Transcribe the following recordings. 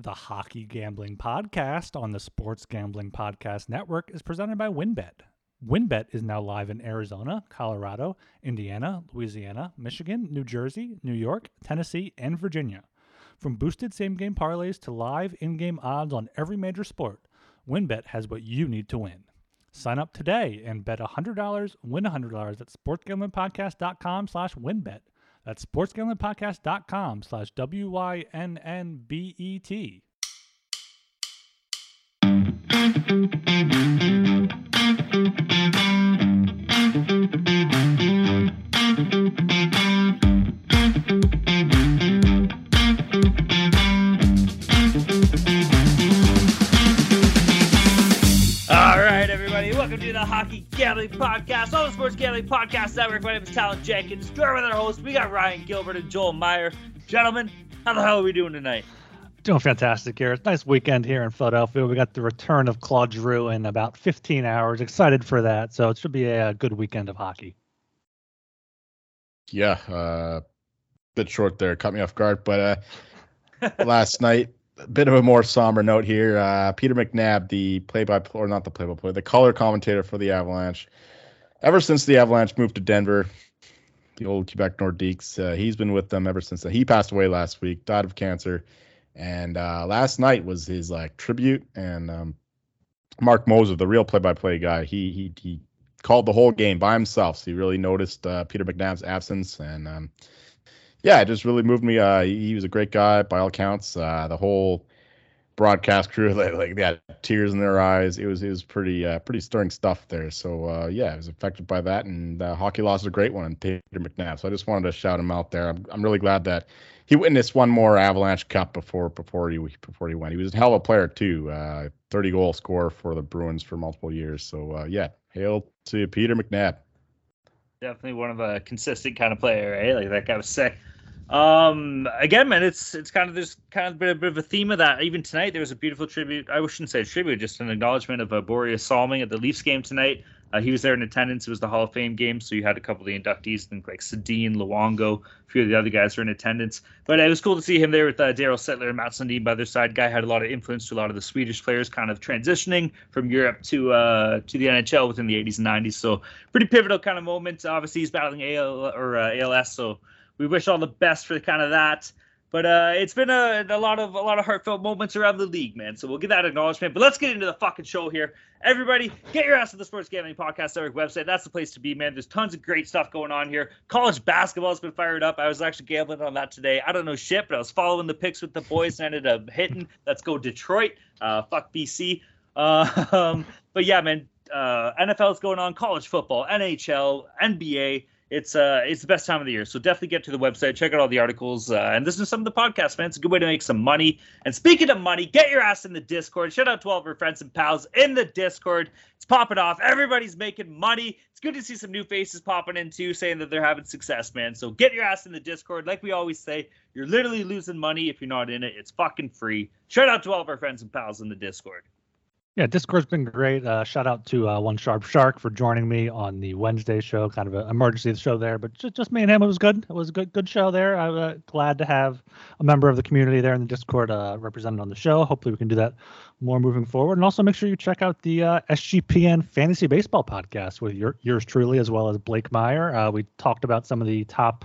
The Hockey Gambling Podcast on the Sports Gambling Podcast Network is presented by WynnBET. WynnBET is now live in Arizona, Colorado, Indiana, Louisiana, Michigan, New Jersey, New York, Tennessee, and Virginia. From boosted same game parlays to live in game odds on every major sport, WynnBET has what you need to win. Sign up today and bet $100, win $100 at sportsgamblingpodcast.com slash wynnbet. That's sportsgamblingpodcast.com slash W-Y-N-N-B-E-T. To the Hockey Gambling Podcast on the Sports Gambling Podcast Network. My name is Talon Jenkins. Joined with our hosts, we got Ryan Gilbert and Joel Meyer. Gentlemen, how the hell are we doing tonight? Doing fantastic here. It's a nice weekend here in Philadelphia. We got the return of Claude Giroux in about 15 hours. Excited for that. So it should be a, good weekend of hockey. Yeah, uh, bit short there, cut me off guard. But uh, last night, a bit of a more somber note here. Uh, Peter McNab, the play-by-play, or not the play-by-play, the color commentator for the Avalanche. Ever since the Avalanche moved to Denver, the old Quebec Nordiques, uh, he's been with them ever since. He passed away last week, died of cancer, and uh, last night was his like tribute. And um, Marc Moser, the real play-by-play guy, he he he called the whole game by himself. So he really noticed uh, Peter McNab's absence, and um, yeah, it just really moved me. Uh, he, was a great guy by all accounts. Uh, the whole broadcast crew, like, like they had tears in their eyes. It was it was pretty uh, pretty stirring stuff there. So uh, yeah, I was affected by that, and uh, hockey lost a great one Peter McNab. So I just wanted to shout him out there. I'm I'm really glad that he witnessed one more Avalanche Cup before before he before he went. He was a hell of a player too. Uh, 30 goal scorer for the Bruins for multiple years. So uh, yeah, hail to Peter McNab. Definitely one of a consistent kind of player, right? Like that guy was sick. Um, again, man, it's it's kind of there's kind of a bit of a theme of that. Even tonight, there was a beautiful tribute. I shouldn't say tribute, just an acknowledgement of uh, Borje Salming at the Leafs game tonight. Uh, he was there in attendance. It was the Hall of Fame game, so you had a couple of the inductees, and like Sedin, Luongo, a few of the other guys were in attendance. But it was cool to see him there with uh, Daryl Sittler and Mats Sundin by their side. Guy had a lot of influence to a lot of the Swedish players, kind of transitioning from Europe to uh, to the NHL within the 80s and 90s. So pretty pivotal kind of moment. Obviously, he's battling AL or uh, ALS, so we wish all the best for kind of that. But uh, it's been a, a lot of a lot of heartfelt moments around the league, man. So we'll give that acknowledgement. But let's get into the fucking show here. Everybody, get your ass to the Sports Gambling Podcast Network website. That's the place to be, man. There's tons of great stuff going on here. College basketball's been fired up. I was actually gambling on that today. I don't know shit, but I was following the picks with the boys and ended up hitting. Let's go Detroit. Uh, fuck BC. Uh, um, but yeah, man. Uh, NFL's going on. College football, NHL, NBA it's uh it's the best time of the year. So definitely get to the website, check out all the articles, uh, and listen to some of the podcasts, man. It's a good way to make some money. And speaking of money, get your ass in the Discord. Shout out to all of our friends and pals in the Discord. It's popping off. Everybody's making money. It's good to see some new faces popping in too, saying that they're having success, man. So get your ass in the Discord. Like we always say, you're literally losing money if you're not in it. It's fucking free. Shout out to all of our friends and pals in the Discord. Yeah, Discord's been great. Uh, shout out to uh, One Sharp Shark for joining me on the Wednesday show, kind of an emergency show there, but just, just me and him. It was good. It was a good good show there. I'm uh, glad to have a member of the community there in the Discord uh, represented on the show. Hopefully, we can do that more moving forward. And also make sure you check out the uh, SGPN Fantasy Baseball podcast with your, yours truly, as well as Blake Meyer. Uh, we talked about some of the top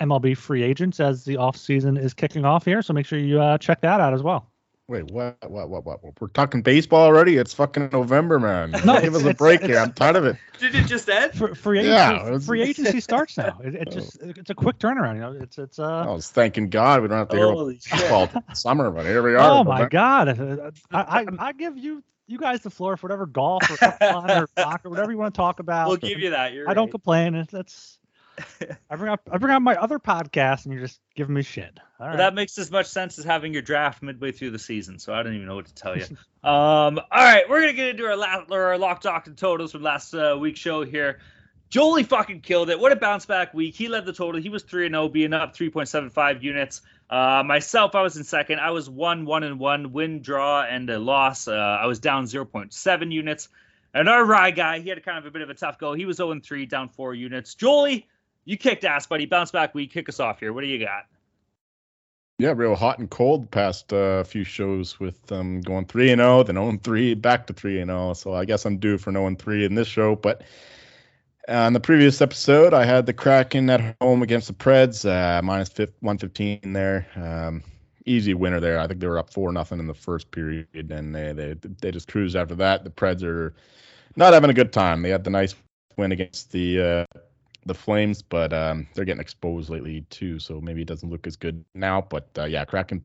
MLB free agents as the off season is kicking off here, so make sure you check that out as well. Wait, what, what, what, what? We're talking baseball already? It's fucking November, man. No, give us a break here. I'm tired of it. Did it just end? For, free agency, yeah, free agency starts now. It, it, just, it's a quick turnaround. You know, it's, it's. Uh, I was thanking God we don't have to hear about baseball summer, but here we are. Oh my God! I, I, I give you you guys the floor for whatever golf or or soccer, whatever you want to talk about. We'll give you that. You're I right. don't complain. That's I bring up I bring up my other podcast and you're just giving me shit. All right. Well, that makes as much sense as having your draft midway through the season, so I don't even know what to tell you. um, all right, we're gonna get into our last our lock talk and totals from last uh, week's show here. Jolie fucking killed it. What a bounce back week. He led the total. He was 3 0, being up 3.75 units. Uh, myself, I was in second. I was 1 1 and 1, win, draw, and a loss. Uh, I was down 0.7 units. And our Rye guy, he had kind of a bit of a tough go. He was 0 3, down 4 units. Jolie, you kicked ass, buddy. Bounce back We Kick us off here. What do you got? Yeah, real hot and cold past a uh, few shows with um, going 3 and 0, then 0 3, back to 3 and 0. So I guess I'm due for 0 3 in this show. But on the previous episode, I had the Kraken at home against the Preds, uh, minus 115 there. Um, easy winner there. I think they were up 4 nothing in the first period, and they, they, they just cruised after that. The Preds are not having a good time. They had the nice win against the uh, the Flames, but um, they're getting exposed lately too, so maybe it doesn't look as good now. But uh, yeah, Kraken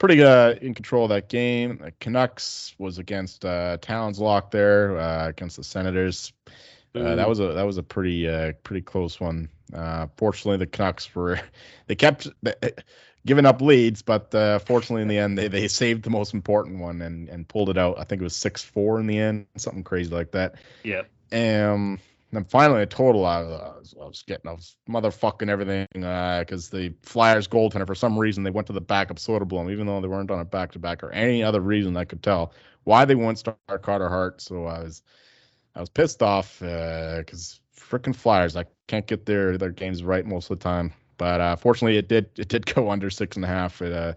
pretty uh, in control of that game. The Canucks was against uh, Towns lock there uh, against the Senators. Uh, that was a that was a pretty uh, pretty close one. Uh, fortunately, the Canucks were they kept giving up leads, but uh, fortunately in the end they, they saved the most important one and, and pulled it out. I think it was six four in the end, something crazy like that. Yeah. Um, and then finally, a total, I was, I was getting, was motherfucking everything because uh, the Flyers goaltender, for some reason, they went to the backup Soderblom, even though they weren't on a back to back or any other reason I could tell why they wouldn't start Carter Hart. So I was, I was pissed off because uh, freaking Flyers, I can't get their their games right most of the time. But uh, fortunately, it did it did go under six and a half at uh,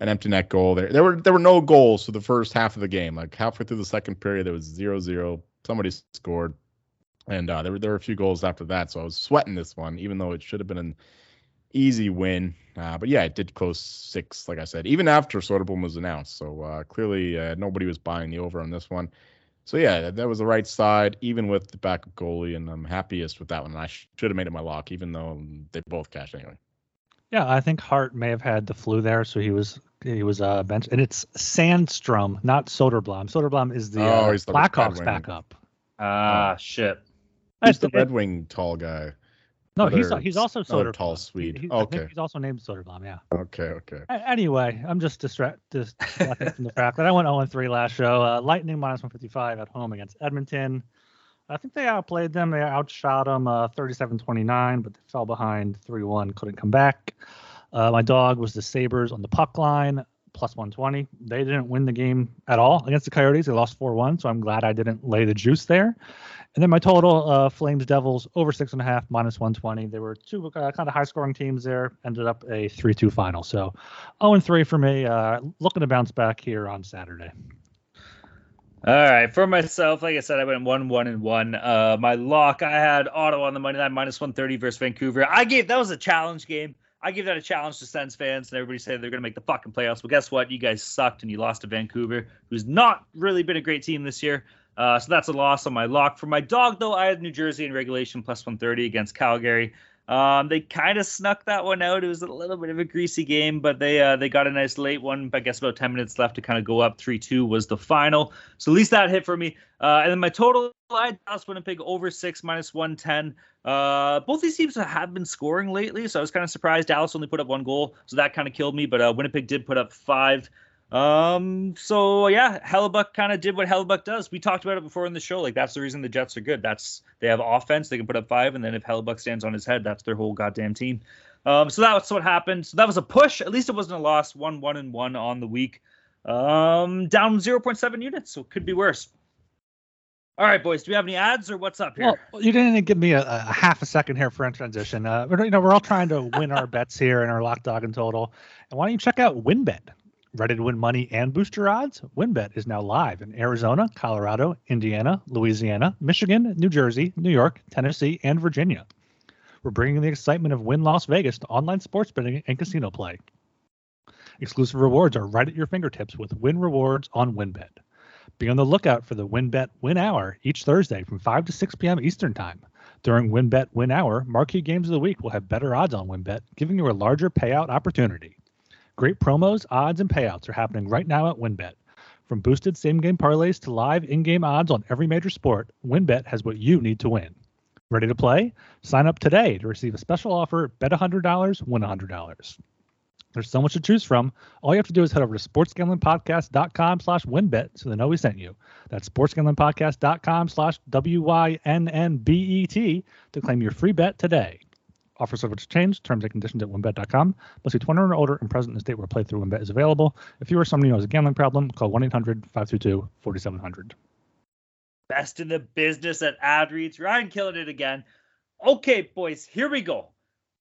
an empty net goal. There there were there were no goals for the first half of the game. Like halfway through the second period, there was zero zero. Somebody scored and uh, there were there were a few goals after that, so I was sweating this one, even though it should have been an easy win. Uh, but yeah, it did close six, like I said, even after Soderblom was announced. So uh, clearly, uh, nobody was buying the over on this one. So yeah, that was the right side, even with the backup goalie, and I'm happiest with that one. And I sh- should have made it my lock, even though they both cashed anyway. Yeah, I think Hart may have had the flu there, so he was he was uh, bench, and it's Sandstrom, not Soderblom. Soderblom is the oh, uh, Blackhawks backup. Ah, shit. Who's the Red Wing tall guy? No, he's he's also Soderblom. tall Swede. He, okay. he's also named Soderblom. Yeah. Okay. Okay. Anyway, I'm just distracted distracted from the fact that I went 0 3 last show. Uh, Lightning minus 155 at home against Edmonton. I think they outplayed them. They outshot them uh, 37-29, but they fell behind 3-1. Couldn't come back. Uh, my dog was the Sabres on the puck line plus 120. They didn't win the game at all against the Coyotes. They lost 4 1. So I'm glad I didn't lay the juice there. And then my total uh, Flames Devils over six and a half minus 120. They were two uh, kind of high scoring teams there. Ended up a 3 2 final. So 0 and 3 for me. Uh, looking to bounce back here on Saturday. All right, for myself, like I said, I went one, one, and one. Uh, my lock, I had Ottawa on the money line minus one thirty versus Vancouver. I gave that was a challenge game. I give that a challenge to Sens fans, and everybody said they're going to make the fucking playoffs. Well, guess what? You guys sucked, and you lost to Vancouver, who's not really been a great team this year. Uh, so that's a loss on my lock. For my dog, though, I had New Jersey in regulation plus 130 against Calgary. Um, they kind of snuck that one out. It was a little bit of a greasy game, but they uh, they got a nice late one. I guess about 10 minutes left to kind of go up. 3-2 was the final. So at least that hit for me. Uh, and then my total, I Dallas Winnipeg over six minus 110. Uh, both these teams have been scoring lately, so I was kind of surprised. Dallas only put up one goal, so that kind of killed me. But uh, Winnipeg did put up five. Um, so yeah, Hellebuyck kind of did what Hellebuyck does. We talked about it before in the show. Like that's the reason the Jets are good. That's they have offense, they can put up five, and then if Hellebuyck stands on his head, that's their whole goddamn team. Um, so that's what happened. So that was a push. At least it wasn't a loss. One, one, and one on the week. Um, down 0.7 units, so it could be worse. All right, boys. Do we have any ads or what's up here? Well, you didn't give me a, a half a second here for a transition. Uh, you know, we're all trying to win our bets here in our lock dog and total. And why don't you check out WynnBET? Ready to win money and booster odds? WynnBET is now live in Arizona, Colorado, Indiana, Louisiana, Michigan, New Jersey, New York, Tennessee, and Virginia. We're bringing the excitement of Wynn Las Vegas to online sports betting and casino play. Exclusive rewards are right at your fingertips with Wynn Rewards on WynnBET. Be on the lookout for the WynnBET Win Hour each Thursday from 5 to 6 p.m. Eastern Time. During WynnBET Win Hour, marquee games of the week will have better odds on WynnBET, giving you a larger payout opportunity. Great promos, odds, and payouts are happening right now at WynnBET. From boosted same game parlays to live in game odds on every major sport, WynnBET has what you need to win. Ready to play? Sign up today to receive a special offer bet $100, win $100. There's so much to choose from. All you have to do is head over to sportsgamblingpodcast.com slash wynnbet so they know we sent you. That's sportsgamblingpodcast.com slash W-Y-N-N-B-E-T to claim your free bet today. Offer subject to change. Terms and conditions at wynnbet.com. Must be 21 or older and present in the state where playthrough wynnbet is available. If you or somebody knows a gambling problem, call 1-800-522-4700. Best in the business at ad reads. Ryan killing it again. Okay, boys, here we go.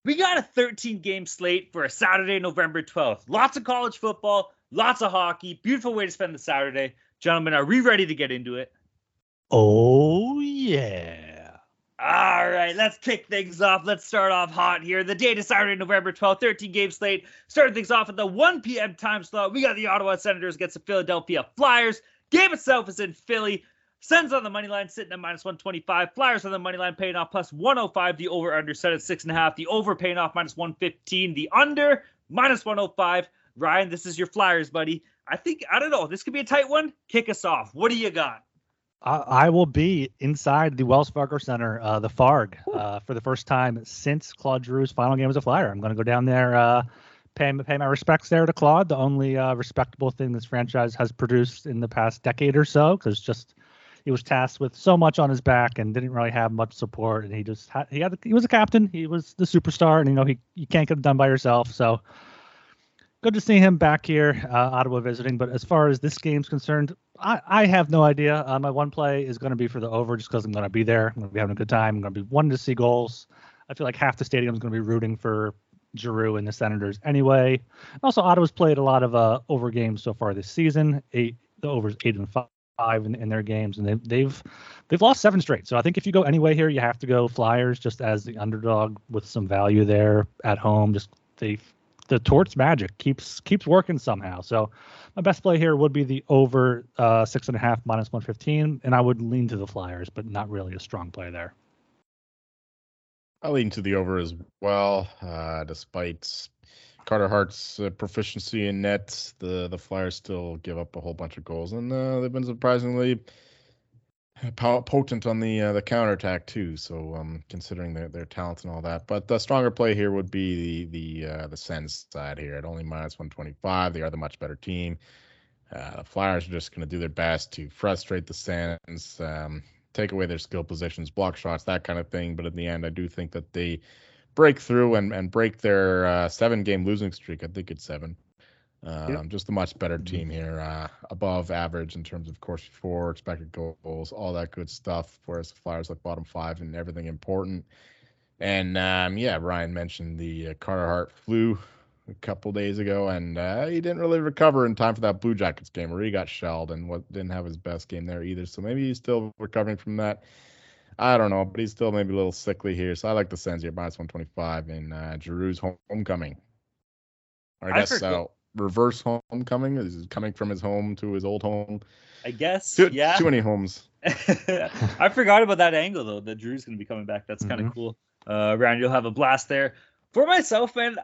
We got a 13 game slate for a Saturday, November 12th. Lots of college football, lots of hockey. Beautiful way to spend the Saturday. Gentlemen, are we ready to get into it? Oh, yeah. All right, let's kick things off. Let's start off hot here. The date is Saturday, November 12th, 13 game slate. Starting things off at the 1 p.m. time slot. We got the Ottawa Senators against the Philadelphia Flyers. Game itself is in Philly. Sens on the money line sitting at minus 125. Flyers on the money line paying off plus 105. The over under set at six and a half. The over paying off minus 115. The under minus 105. Ryan, this is your Flyers, buddy. I think I don't know. This could be a tight one. Kick us off. What do you got? I, I will be inside the Wells Fargo Center, uh, the Farg, uh, for the first time since Claude Giroux's final game as a Flyer. I'm going to go down there, uh, pay pay my respects there to Claude, the only uh, respectable thing this franchise has produced in the past decade or so, because just he was tasked with so much on his back and didn't really have much support, and he just had, he had he was a captain, he was the superstar, and you know he you can't get it done by yourself, so good to see him back here, uh, Ottawa visiting. But as far as this game's concerned, I, I have no idea. Uh, my one play is going to be for the over just because I'm going to be there. I'm going to be having a good time. I'm going to be wanting to see goals. I feel like half the stadium is going to be rooting for Giroux and the Senators anyway. Also, Ottawa's played a lot of uh, over games so far this season. Eight, the overs eight and five in, in their games, and they've they've they've lost seven straight. So I think if you go anyway here, you have to go Flyers just as the underdog with some value there at home. Just they the torts magic keeps keeps working somehow. So my best play here would be the over uh, six and a half minus one fifteen, and I would lean to the Flyers, but not really a strong play there. I lean to the over as well, uh, despite Carter Hart's uh, proficiency in net. The the Flyers still give up a whole bunch of goals, and uh, they've been surprisingly potent on the uh, the counterattack too. So um, considering their their talent and all that, but the stronger play here would be the the uh, the Sens side here at only minus 125. They are the much better team. Uh, the Flyers are just going to do their best to frustrate the Sens, um, take away their skill positions, block shots, that kind of thing. But in the end, I do think that they break through and, and break their uh, seven game losing streak. I think it's seven. Um, yep. Just a much better mm-hmm. team here, uh, above average in terms of course for expected goals, all that good stuff. Whereas the Flyers like bottom five and everything important. And um, yeah, Ryan mentioned the uh, Carter Hart flu a couple days ago, and uh, he didn't really recover in time for that Blue Jackets game where he got shelled and what didn't have his best game there either. So maybe he's still recovering from that. I don't know, but he's still maybe a little sickly here. So I like the Sens here, minus 125 in uh, Giroux's homecoming. Or I guess so reverse homecoming? Is coming from his home to his old home? I guess. Too, yeah. Too many homes. I forgot about that angle though. That Giroux's gonna be coming back. That's kind of mm-hmm. cool. Uh, Ryan, you'll have a blast there. For myself, man,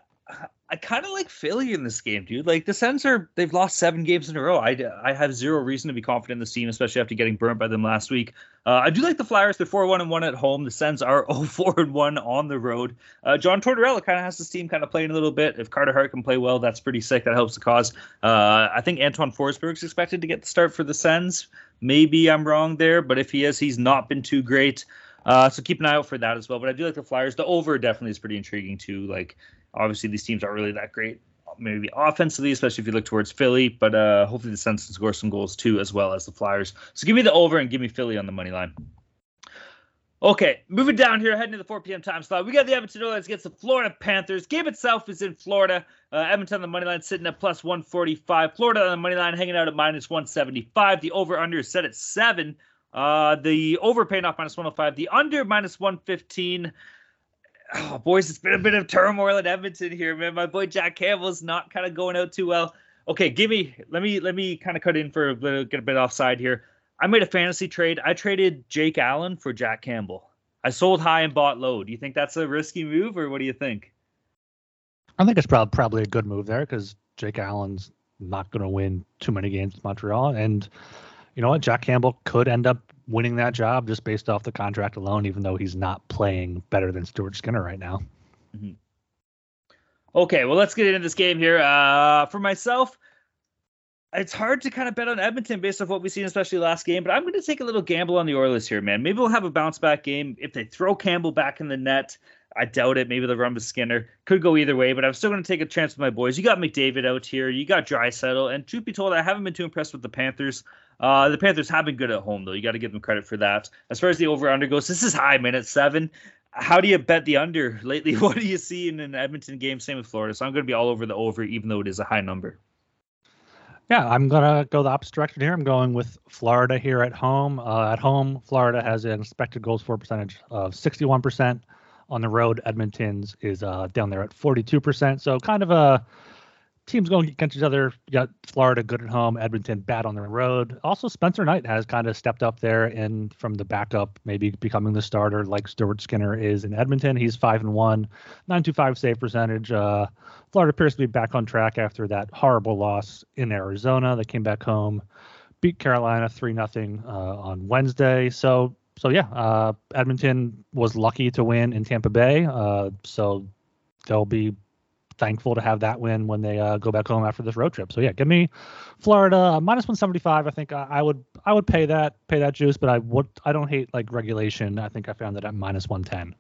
I kind of like Philly in this game, dude. Like the Sens are, they've lost seven games in a row. I, I have zero reason to be confident in this team, especially after getting burnt by them last week. Uh, I do like the Flyers. They're 4 1 and 1 at home. The Sens are 0 4 and 1 on the road. Uh, John Tortorella kind of has this team kind of playing a little bit. If Carter Hart can play well, that's pretty sick. That helps the cause. Uh, I think Antoine Forsberg's expected to get the start for the Sens. Maybe I'm wrong there, but if he is, he's not been too great. Uh, so keep an eye out for that as well. But I do like the Flyers. The over definitely is pretty intriguing too. Like Obviously, these teams aren't really that great, maybe offensively, especially if you look towards Philly. But uh, hopefully, the Sens can score some goals too, as well as the Flyers. So give me the over and give me Philly on the money line. Okay, moving down here, heading to the 4 p.m. time slot. We got the Edmonton Oilers against the Florida Panthers. Game itself is in Florida. Uh, Edmonton on the money line sitting at plus 145. Florida on the money line hanging out at minus 175. The over under is set at seven. Uh, the over paying off minus 105. The under minus 115 oh, boys, it's been a bit of turmoil in Edmonton here, man. My boy Jack Campbell's not kind of going out too well. Okay, give me let me let me kind of cut in for a little, get a bit offside here. I made a fantasy trade. I traded Jake Allen for Jack Campbell. I sold high and bought low. Do you think that's a risky move, or what do you think? I think it's probably probably a good move there because Jake Allen's not going to win too many games with Montreal, and you know what, Jack Campbell could end up winning that job just based off the contract alone, even though he's not playing better than Stuart Skinner right now. Mm-hmm. Okay, well, let's get into this game here. Uh, for myself, it's hard to kind of bet on Edmonton based off what we've seen, especially last game. But I'm going to take a little gamble on the Oilers here, man. Maybe we'll have a bounce back game if they throw Campbell back in the net. I doubt it. Maybe they'll run with Skinner. Could go either way, but I'm still going to take a chance with my boys. You got McDavid out here. You got Draisaitl. And truth be told, I haven't been too impressed with the Panthers. Uh, the Panthers have been good at home, though. You got to give them credit for that. As far as the over under goes, this is high, man, at seven. how do you bet the under lately? What do you see in an Edmonton game? Same with Florida. So I'm going to be all over the over, even though it is a high number. Yeah, I'm gonna go the opposite direction here. I'm going with Florida here at home. Uh, at home, Florida has an expected goals for percentage of 61%. On the road, Edmonton's is uh, down there at 42%. So kind of a teams going against each other. You got Florida good at home, Edmonton bad on the road. Also, Spencer Knight has kind of stepped up there and from the backup, maybe becoming the starter like Stuart Skinner is in Edmonton. He's five and one, 925 save percentage. Uh, Florida appears to be back on track after that horrible loss in Arizona. They came back home, beat Carolina three nothing uh, on Wednesday. So so yeah, uh, Edmonton was lucky to win in Tampa Bay. Uh, so they'll be thankful to have that win when they uh, go back home after this road trip. So yeah, give me Florida uh, minus 175. I think I, I, would I would pay that pay that juice, but I would I don't hate like regulation. I think I found that at minus 110.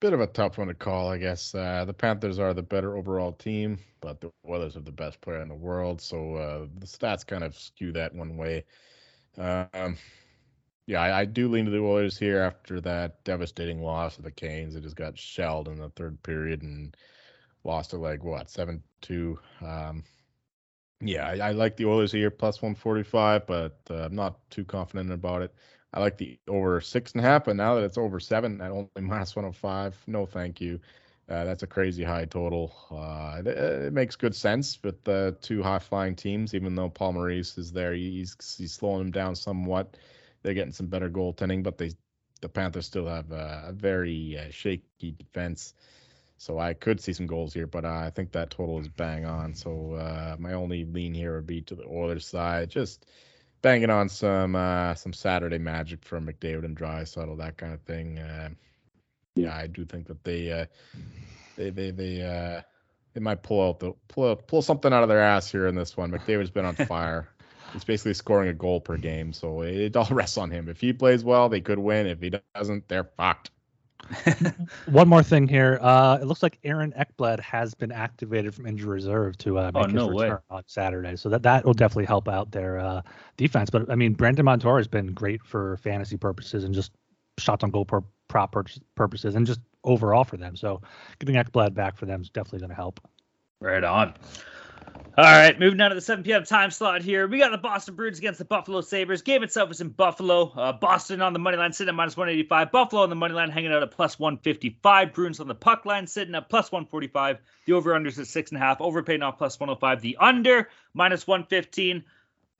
Bit of a tough one to call, I guess. Uh, the Panthers are the better overall team, but the Oilers are the best player in the world, so uh, the stats kind of skew that one way. Um, yeah, I, I, do lean to the Oilers here after that devastating loss of the Canes. It just got shelled in the third period and lost a like what seven two. Um, yeah, I, I, like the Oilers here plus one forty five, but uh, I'm not too confident about it. I like the over six and a half, but now that it's over seven at only minus one hundred oh five, no thank you. Uh, that's a crazy high total. Uh, it, it, makes good sense with the two high flying teams, even though Paul Maurice is there. He's he's slowing them down somewhat. They're getting some better goaltending, but they the Panthers still have a, a very uh, shaky defense. So I could see some goals here, but uh, I think that total is bang on. So uh, my only lean here would be to the Oilers side, just banging on some uh, some Saturday magic from McDavid and Draisaitl, that kind of thing. Uh, yeah, I do think that they uh, they they they they might pull out the pull pull something out of their ass here in this one. McDavid's been on fire. He's basically scoring a goal per game, so it all rests on him. If he plays well, they could win. If he doesn't, they're fucked. One more thing here. Uh, it looks like Aaron Ekblad has been activated from injury reserve to uh, make oh, no his return way. on Saturday, so that that will definitely help out their uh, defense. But I mean, Brandon Montour has been great for fantasy purposes and just shots on goal per prop purposes and just overall for them. So getting Ekblad back for them is definitely going to help. Right on. All right, moving on to the 7 p.m. time slot here. We got the Boston Bruins against the Buffalo Sabres. Game itself is in Buffalo. Uh, Boston on the money line sitting at minus 185. Buffalo on the money line hanging out at plus 155. Bruins on the puck line sitting at plus 145. The over unders at six and a half. Overpaying off plus 105. The under minus 115.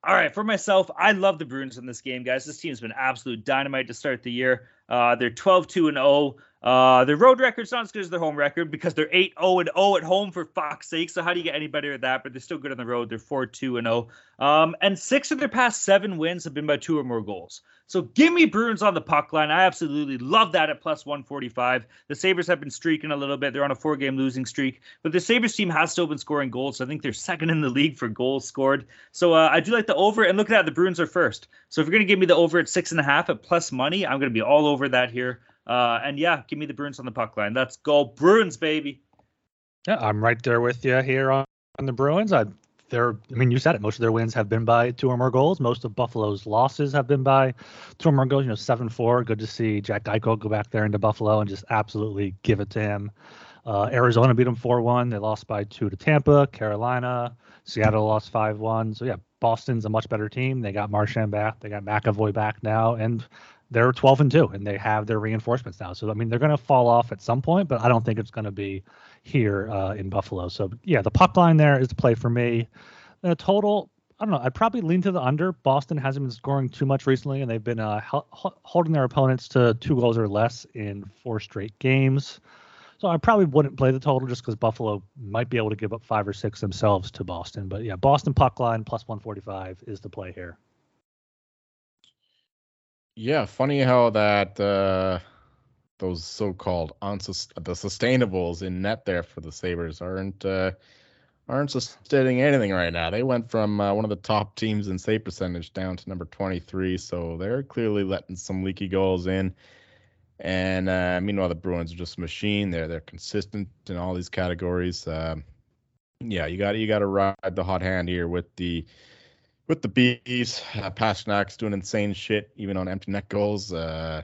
All right, for myself, I love the Bruins in this game, guys. This team's been absolute dynamite to start the year. Uh, they're 12 2 and 0. Uh, their road record's not as good as their home record because they're 8 0 and 0 at home for fuck's sake. So how do you get any better at that? But they're still good on the road. They're 4 2 and 0. Um, and six of their past seven wins have been by two or more goals. So give me Bruins on the puck line. I absolutely love that at plus 145. The Sabres have been streaking a little bit. They're on a four game losing streak, but the Sabres team has still been scoring goals. So I think they're second in the league for goals scored. So uh, I do like the over. And look at that, the Bruins are first. So if you're going to give me the over at six and a half at plus money, I'm going to be all over that here. Uh, and yeah, give me the Bruins on the puck line. Let's go Bruins, baby. Yeah, I'm right there with you here on, on the Bruins. I they're I mean, you said it. Most of their wins have been by two or more goals. Most of Buffalo's losses have been by two or more goals. You know, seven four. Good to see Jack Eichel go back there into Buffalo and just absolutely give it to him. Uh, Arizona beat them four one. They lost by two to Tampa. Carolina, Seattle lost five one. So yeah, Boston's a much better team. They got Marchand back. They got McAvoy back now, and they're 12 and 2 and they have their reinforcements now. So I mean they're going to fall off at some point, but I don't think it's going to be here uh, in Buffalo. So yeah, the puck line there is the play for me. The total, I don't know. I'd probably lean to the under. Boston hasn't been scoring too much recently, and they've been uh, holding their opponents to two goals or less in four straight games. So I probably wouldn't play the total just because Buffalo might be able to give up five or six themselves to Boston. But yeah, Boston puck line plus 145 is the play here. Yeah, funny how that uh, those so-called unsus- the sustainables in net there for the Sabres aren't uh, aren't sustaining anything right now. They went from uh, one of the top teams in save percentage down to number 23, so they're clearly letting some leaky goals in. And uh, meanwhile, the Bruins are just a machine. They're they're consistent in all these categories. Um, yeah, you got you got to ride the hot hand here with the with the bees, uh, Pastrnak's doing insane shit, even on empty net goals. Uh,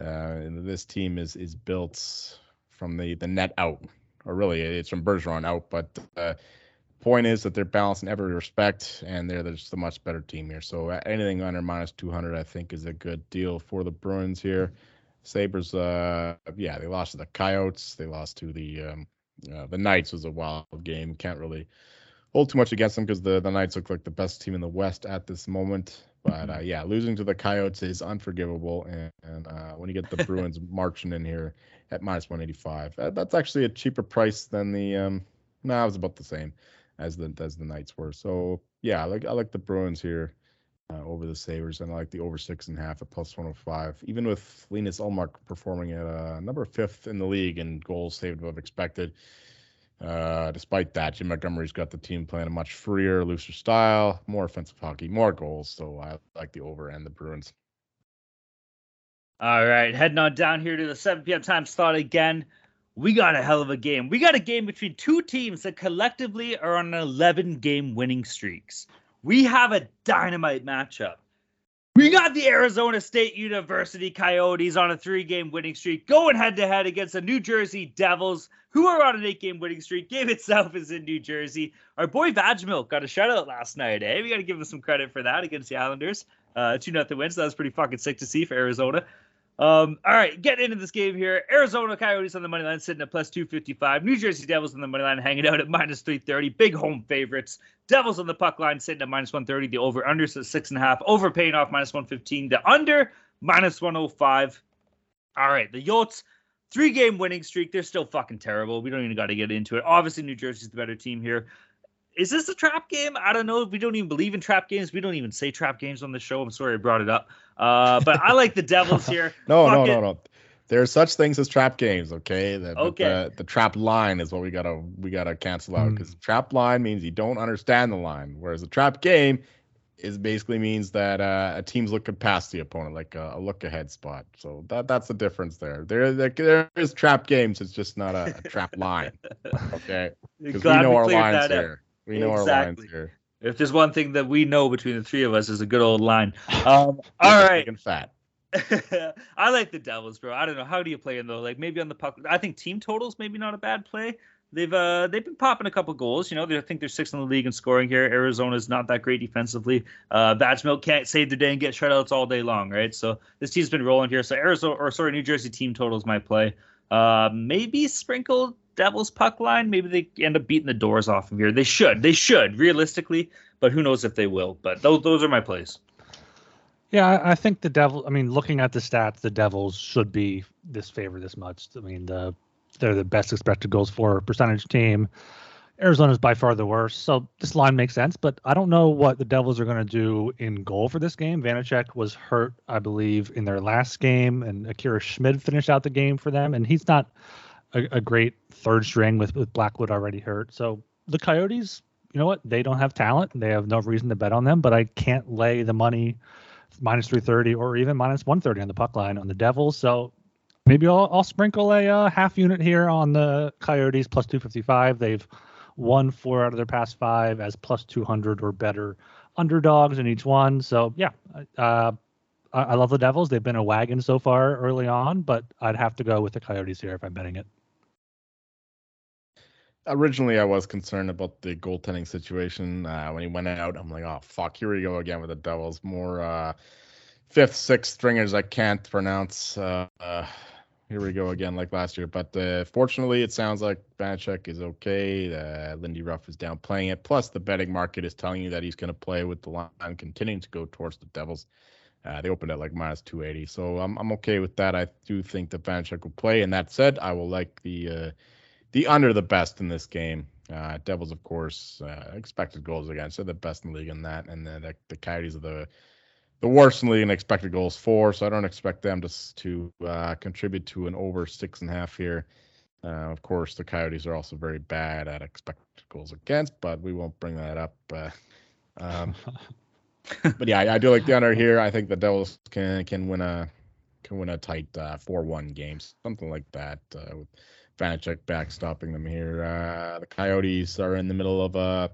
Uh, this team is is built from the the net out, or really it's from Bergeron out. But uh, point is that they're balanced in every respect, and they're just a much better team here. So uh, anything under minus 200, I think, is a good deal for the Bruins here. Sabres, uh, yeah, they lost to the Coyotes. They lost to the um, uh, the Knights. Was a wild game. Can't really hold too much against them because the the Knights look like the best team in the West at this moment. But uh, yeah, losing to the Coyotes is unforgivable. And, and uh, when you get the Bruins marching in here at minus 185, that, that's actually a cheaper price than the. Um, no, nah, it was about the same as the as the Knights were. So yeah, I like I like the Bruins here uh, over the Sabres, and I like the over six and a half at plus 105. Even with Linus Ullmark performing at uh, number fifth in the league and goals saved above expected. Uh, despite that, Jim Montgomery's got the team playing a much freer, looser style, more offensive hockey, more goals. So I like the over and the Bruins. All right, heading on down here to the 7 p.m. time slot again. We got a hell of a game. We got a game between two teams that collectively are on 11 game winning streaks. We have a dynamite matchup. We got the Arizona State University Coyotes on a three game winning streak going head to head against the New Jersey Devils, who are on an eight game winning streak. Game itself is in New Jersey. Our boy Vejmelka got a shutout last night, eh? We got to give him some credit for that against the Islanders. Uh, 2 nothing win, so that was pretty fucking sick to see for Arizona. Um, all right, getting into this game here. Arizona Coyotes on the money line sitting at plus 255. New Jersey Devils on the money line hanging out at minus 330. Big home favorites. Devils on the puck line sitting at minus 130. The over under at six and a half. Over paying off minus 115. The under minus 105. All right, the Yotes three game winning streak. They're still fucking terrible. We don't even got to get into it. Obviously, New Jersey's the better team here is this a trap game? I don't know. We don't even believe in trap games. We don't even say trap games on the show. I'm sorry I brought it up. Uh, but I like the Devils here. no, Fuck no, no, no. There are such things as trap games, okay? The, okay. The, the, trap line is what we gotta we gotta cancel out because mm. trap line means you don't understand the line, whereas a trap game is basically means that uh, a team's looking past the opponent, like a, a, look ahead spot. So that that's the difference there. There there, there is trap games. It's just not a, a trap line, okay? Because we know our lines here. We know exactly. our lines here. If there's one thing that we know between the three of us is a good old line. Um, all right. And fat. I like the Devils, bro. I don't know how do you play them though. Like maybe on the puck. I think team totals maybe not a bad play. They've uh they've been popping a couple goals. You know, I think they're sixth in the league in scoring here. Arizona's not that great defensively. Uh, Vejmelka can't save the day and get shutouts all day long, right? So this team's been rolling here. So Arizona or sorry, New Jersey team totals my play. Uh, maybe sprinkle Devils puck line. Maybe they end up beating the doors off of here. They should. They should realistically, but who knows if they will. But those those are my plays. Yeah, I think the Devil. I mean, looking at the stats, the Devils should be this favor this much. I mean, the they're the best expected goals for percentage team. Arizona is by far the worst, so this line makes sense. But I don't know what the Devils are going to do in goal for this game. Vanecek was hurt, I believe, in their last game, and Akira Schmid finished out the game for them, and he's not a, a great third string with, with Blackwood already hurt. So the Coyotes, you know what? They don't have talent. They have no reason to bet on them, but I can't lay the money minus 330 or even minus 130 on the puck line on the Devils. So maybe I'll, I'll sprinkle a uh, half unit here on the Coyotes plus 255. They've won four out of their past five as plus 200 or better underdogs in each one. So yeah, uh, I, I love the Devils. They've been a wagon so far early on, but I'd have to go with the Coyotes here if I'm betting it originally I was concerned about the goaltending situation. Uh, when he went out, I'm like, oh fuck, here we go again with the Devils. More uh, fifth, sixth stringers I can't pronounce. Uh, here we go again, like last year. But uh, fortunately, it sounds like Vanecek is okay. Uh, Lindy Ruff is down playing it. Plus, the betting market is telling you that he's going to play with the line continuing to go towards the Devils. Uh, they opened at like minus 280, so I'm I'm okay with that. I do think that Vanecek will play. And that said, I will like the uh, the under the best in this game. Uh, Devils, of course, uh, expected goals against. They're the best in the league in that, and then the, the Coyotes are the the worst in the league in expected goals for. So I don't expect them to to uh, contribute to an over six and a half here. Uh, of course, the Coyotes are also very bad at expected goals against, but we won't bring that up. Uh, um, but yeah, I, I, do like the under here. I think the Devils can can win a can win a tight uh, four one game, something like that. with Vanecek backstopping them here. Uh, the Coyotes are in the middle of a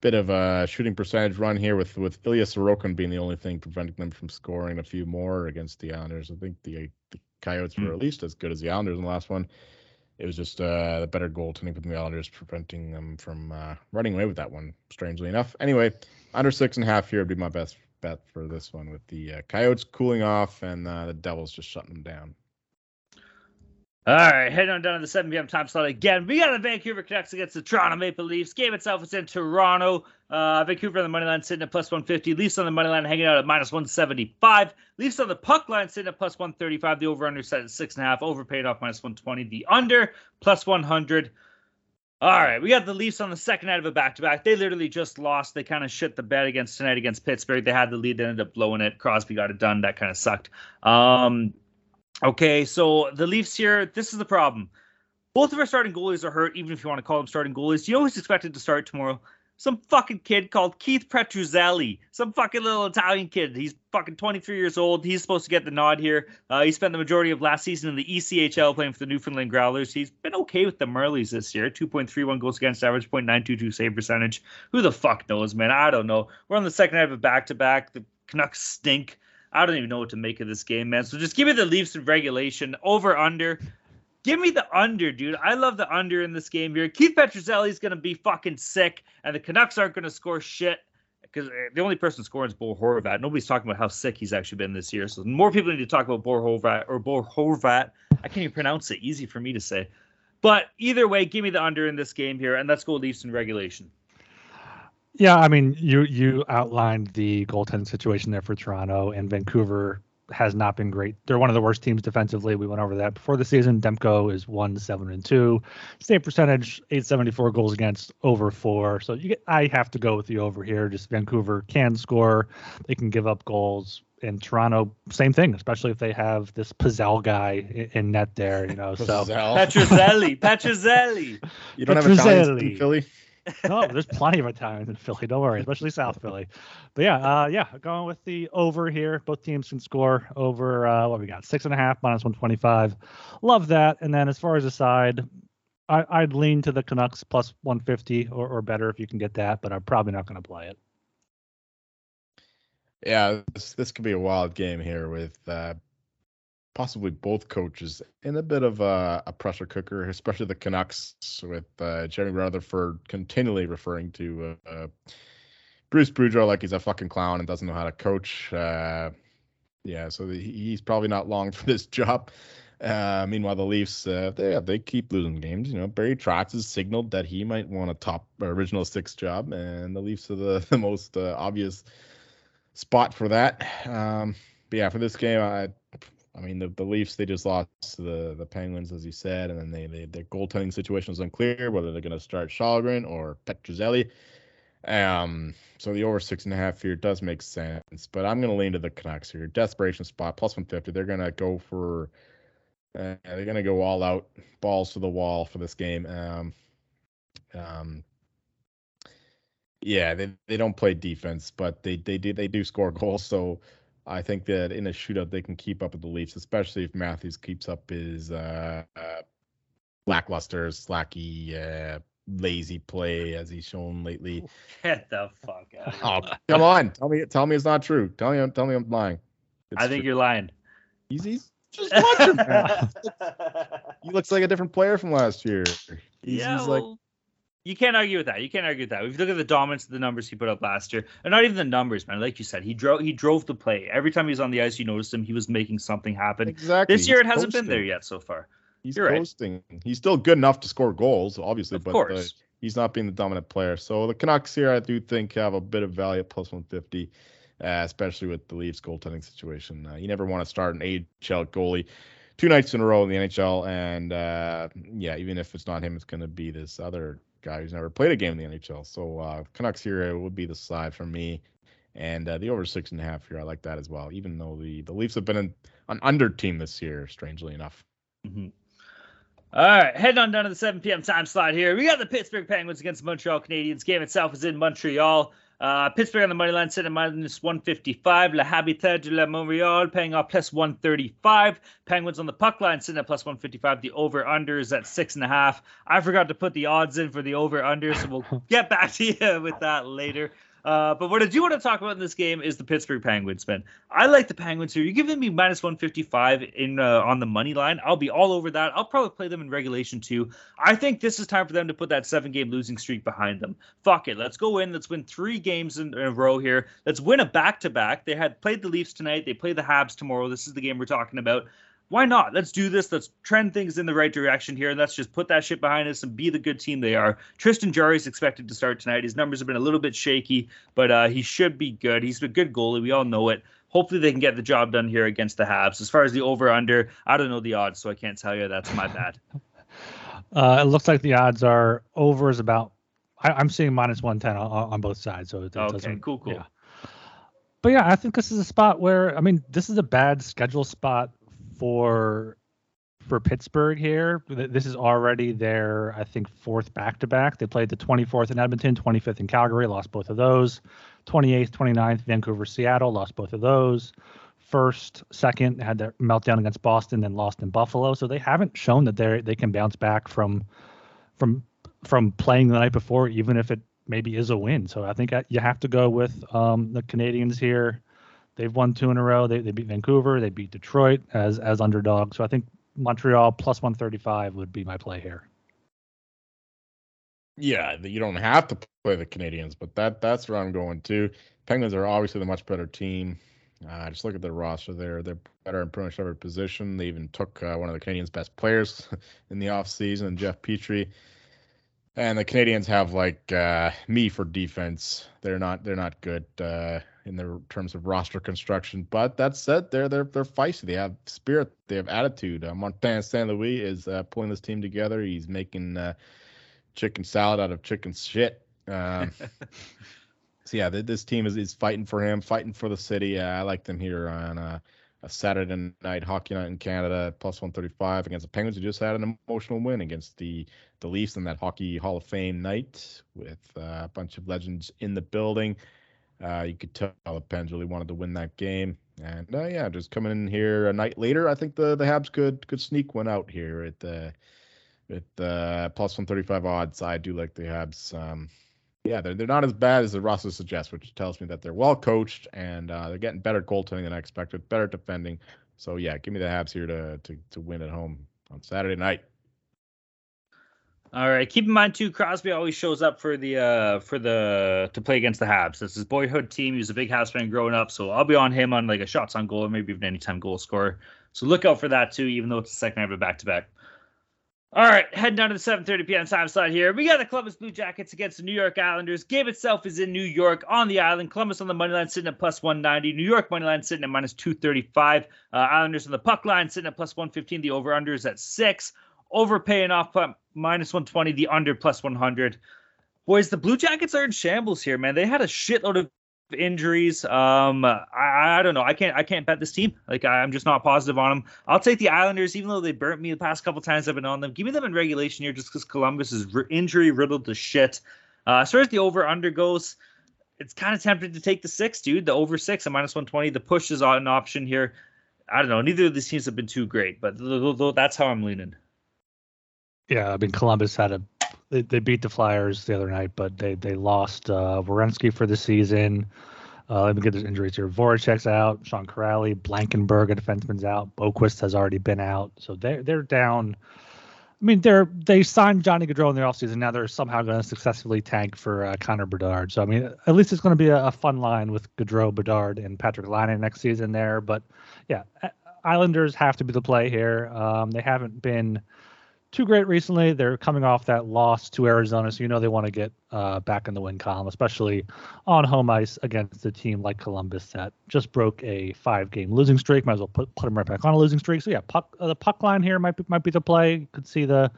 bit of a shooting percentage run here with with Ilya Sorokin being the only thing preventing them from scoring a few more against the Islanders. I think the, the Coyotes were Mm. at least as good as the Islanders in the last one. It was just uh, the better goaltending from the Islanders preventing them from uh, running away with that one. Strangely enough. Anyway, under six and a half here would be my best bet for this one with the uh, Coyotes cooling off and uh, the Devils just shutting them down. All right, heading on down to the 7 p.m. time slot again. We got the Vancouver Canucks against the Toronto Maple Leafs. Game itself is in Toronto. Uh, Vancouver on the money line sitting at plus 150. Leafs on the money line hanging out at minus 175. Leafs on the puck line sitting at plus 135. The over under set at six and a half. Over paid off minus 120. The under plus 100. All right, we got the Leafs on the second night of a back to back. They literally just lost. They kind of shit the bed against tonight against Pittsburgh. They had the lead, they ended up blowing it. Crosby got it done. That kind of sucked. Um, Okay, so the Leafs here, this is the problem. Both of our starting goalies are hurt, even if you want to call them starting goalies. You who's expected to start tomorrow? Some fucking kid called Keith Petruzzelli. Some fucking little Italian kid. He's fucking 23 years old. He's supposed to get the nod here. Uh, he spent the majority of last season in the ECHL playing for the Newfoundland Growlers. He's been okay with the Marlies this year. 2.31 goals against average, 0.922 save percentage. Who the fuck knows, man? I don't know. We're on the second half of a back to back. The Canucks stink. I don't even know what to make of this game, man. So just give me the Leafs in regulation, over under. Give me the under, dude. I love the under in this game here. Keith Petruzzelli's gonna be fucking sick, and the Canucks aren't gonna score shit because eh, the only person scoring is Bo Horvat. Nobody's talking about how sick he's actually been this year. So more people need to talk about Bo Horvat or Bo Horvat. I can't even pronounce it. Easy for me to say. But either way, give me the under in this game here, and let's go Leafs in regulation. Yeah, I mean, you you outlined the goaltending situation there for Toronto and Vancouver has not been great. They're one of the worst teams defensively. We went over that before the season. Demko is one seven and two, save percentage eight seventy four goals against over four. So you get, I have to go with the over here. Just Vancouver can score, they can give up goals. And Toronto, same thing, especially if they have this Pizzelle guy in, in net there, you know. So Pizzelle. Petruzzelli, Petruzzelli. you don't have Italians in Philly? No, there's plenty of Italians in Philly. Don't worry, especially South Philly. But yeah, uh, yeah, going with the over here. Both teams can score over uh, what we got six and a half minus 125. Love that. And then as far as the side, I, I'd lean to the Canucks plus 150 or, or better if you can get that, but I'm probably not going to play it. Yeah, this, this could be a wild game here with uh, possibly both coaches in a bit of a, a pressure cooker, especially the Canucks with uh, Jeremy Rutherford continually referring to uh, uh, Bruce Boudreau like he's a fucking clown and doesn't know how to coach. Uh, yeah, so the, he's probably not long for this job. Uh, meanwhile, the Leafs, uh, they they keep losing games. You know, Barry Trotz has signaled that he might want a top original six job, and the Leafs are the, the most obvious spot for that. Um, but yeah, for this game, I, I mean, the, the Leafs they just lost to the the Penguins, as you said, and then they, they their goaltending situation is unclear whether they're going to start Kallgren or Petruzzelli. Um, so the over six and a half here does make sense, but I'm going to lean to the Canucks here. Desperation spot plus 150. They're going to go for. Uh, they're going to go all out, balls to the wall for this game. Um, um, yeah, they, they don't play defense, but they they do they do score goals. So I think that in a shootout they can keep up with the Leafs, especially if Matthews keeps up his uh, uh, lackluster, slacky, uh, lazy play as he's shown lately. Get the fuck out. Oh, come on, tell me tell me it's not true. Tell me tell me I'm lying. It's I think true. you're lying. he's, he's just watch him. he looks like a different player from last year. He's, yeah, he's like well, you can't argue with that. You can't argue with that. If you look at the dominance of the numbers he put up last year, and not even the numbers, man. Like you said, he drove he drove the play. Every time he was on the ice, you noticed him. He was making something happen. exactly. This year, it hasn't been there yet so far. He's You're right. coasting. He's still good enough to score goals, obviously, Of but uh, he's not being the dominant player. So the Canucks here, I do think, have a bit of value at plus 150, uh, especially with the Leafs goaltending situation. Uh, you never want to start an AHL goalie two nights in a row in the NHL, and uh, yeah, even if it's not him, it's going to be this other guy who's never played a game in the NHL. So uh, Canucks here would be the side for me. And uh, the over six and a half here, I like that as well. Even though the, the Leafs have been an, an under team this year, strangely enough. Mhm. All right, heading on down to the 7 p.m. time slot here. We got the Pittsburgh Penguins against Montreal Canadiens. Game itself is in Montreal. Uh, Pittsburgh on the money line sitting at minus 155. Le Habitat de la Montreal paying off plus 135. Penguins on the puck line sitting at plus 155. The over under is at six and a half. I forgot to put the odds in for the over under, so we'll get back to you with that later. Uh, but what I do want to talk about in this game is the Pittsburgh Penguins, man. I like the Penguins here. You're giving me minus 155 in uh, on the money line. I'll be all over that. I'll probably play them in regulation too. I think this is time for them to put that seven game losing streak behind them. Fuck it. Let's go in. Let's win three games in, in a row here. Let's win a back to back. They had played the Leafs tonight. They play the Habs tomorrow. This is the game we're talking about why not? Let's do this. Let's trend things in the right direction here. And let's just put that shit behind us and be the good team they are. Tristan Jarry is expected to start tonight. His numbers have been a little bit shaky, but uh, he should be good. He's a good goalie. We all know it. Hopefully they can get the job done here against the Habs. As far as the over under, I don't know the odds, so I can't tell you. That's my bad. uh, it looks like the odds are over is about. I, am seeing minus 110 on, on, both sides. So it, it okay, cool, cool. Yeah. But yeah, I think this is a spot where I mean, this is a bad schedule spot for for Pittsburgh here. This is already their, I think, fourth back to back. They played the 24th in Edmonton, 25th in Calgary, lost both of those. 28th, 29th, Vancouver, Seattle, lost both of those. First, second, had their meltdown against Boston, then lost in Buffalo. So they haven't shown that they they can bounce back from from from playing the night before, even if it maybe is a win. So I think you have to go with um, the Canadiens here. They've won two in a row. They, they beat Vancouver. They beat Detroit as as underdogs. So I think Montreal plus 135 would be my play here. Yeah, you don't have to play the Canadiens, but that that's where I'm going to. Penguins are obviously the much better team. Uh, just look at their roster there. They're better in pretty much every position. They even took uh, one of the Canadiens' best players in the offseason, Jeff Petry. And the Canadiens have like uh, me for defense. They're not they're not good. Uh, in their terms of roster construction. But that said, they're they're they're feisty. They have spirit. They have attitude. Uh, Martin St. Louis is uh, pulling this team together. He's making uh, chicken salad out of chicken shit. Um, so yeah, this team is, is fighting for him, fighting for the city. I like them here on a, uh, a Saturday night hockey night in Canada, plus 135 against the Penguins, who just had an emotional win against the the Leafs in that Hockey Hall of Fame night with uh, a bunch of legends in the building. Uh, you could tell the Pens really wanted to win that game, and uh, yeah, just coming in here a night later, I think the the Habs could could sneak one out here at the at the plus 135 odds. I do like the Habs. Um, yeah, they're they're not as bad as the roster suggests, which tells me that they're well coached and uh, they're getting better goaltending than I expected, better defending. So yeah, give me the Habs here to to to win at home on Saturday night. All right. Keep in mind too, Crosby always shows up for the uh for the to play against the Habs. That's his boyhood team. He was a big Habs fan growing up, so I'll be on him on like a shots on goal or maybe even anytime goal scorer. So look out for that too, even though it's the second half of a back to back. All right, heading down to the 7:30 p.m. time slot here. We got the Columbus Blue Jackets against the New York Islanders. Game itself is in New York on the island. Columbus on the money line sitting at plus 190. New York money line sitting at minus 235. Uh, Islanders on the puck line sitting at plus 115. The over under is at six overpaying off minus 120, the under plus 100. Boys, the Blue Jackets are in shambles here, man. They had a shitload of injuries. Um, I, I don't know. I can't I can't bet this team. Like I'm just not positive on them. I'll take the Islanders, even though they burnt me the past couple times I've been on them. Give me them in regulation here, just because Columbus is r- injury riddled to shit. Uh, as far as the over under goes, it's kind of tempted to take the six, dude. The over six at minus 120. The push is an option here. I don't know. Neither of these teams have been too great, but th- th- that's how I'm leaning. Yeah, I mean Columbus had a they, they beat the Flyers the other night, but they they lost uh Werenski for the season. Uh, let me get those injuries here. Voracek's out, Sean Kuraly, Blankenberg, a defenseman's out. Boqvist has already been out, so they're they're down. I mean, they're they signed Johnny Gaudreau in the offseason. Now they're somehow going to successfully tank for uh, Connor Bedard. So I mean, at least it's going to be a, a, fun line with Gaudreau, Bedard, and Patrik Laine next season there. But yeah, Islanders have to be the play here. Um, they haven't been too great recently. They're coming off that loss to Arizona, so you know they want to get uh, back in the win column, especially on home ice against a team like Columbus that just broke a five-game losing streak. Might as well put put them right back on a losing streak. So yeah, puck uh, the puck line here might be might be the play. You could see the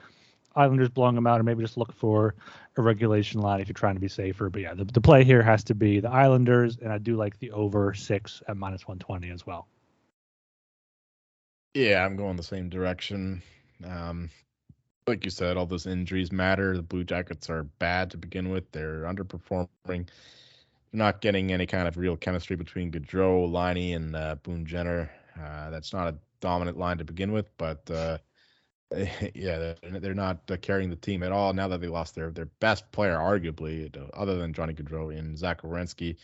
Islanders blowing them out, or maybe just look for a regulation line if you're trying to be safer. But yeah, the, the play here has to be the Islanders, and I do like the over six at minus 120 as well. Yeah, I'm going the same direction. Um, like you said, all those injuries matter. The Blue Jackets are bad to begin with. They're underperforming. They're not getting any kind of real chemistry between Gaudreau, Laine, and uh, Boone Jenner. Uh, that's not a dominant line to begin with, but uh, yeah, they're, they're not uh, carrying the team at all now that they lost their their best player, arguably, other than Johnny Gaudreau and Zach Werenski.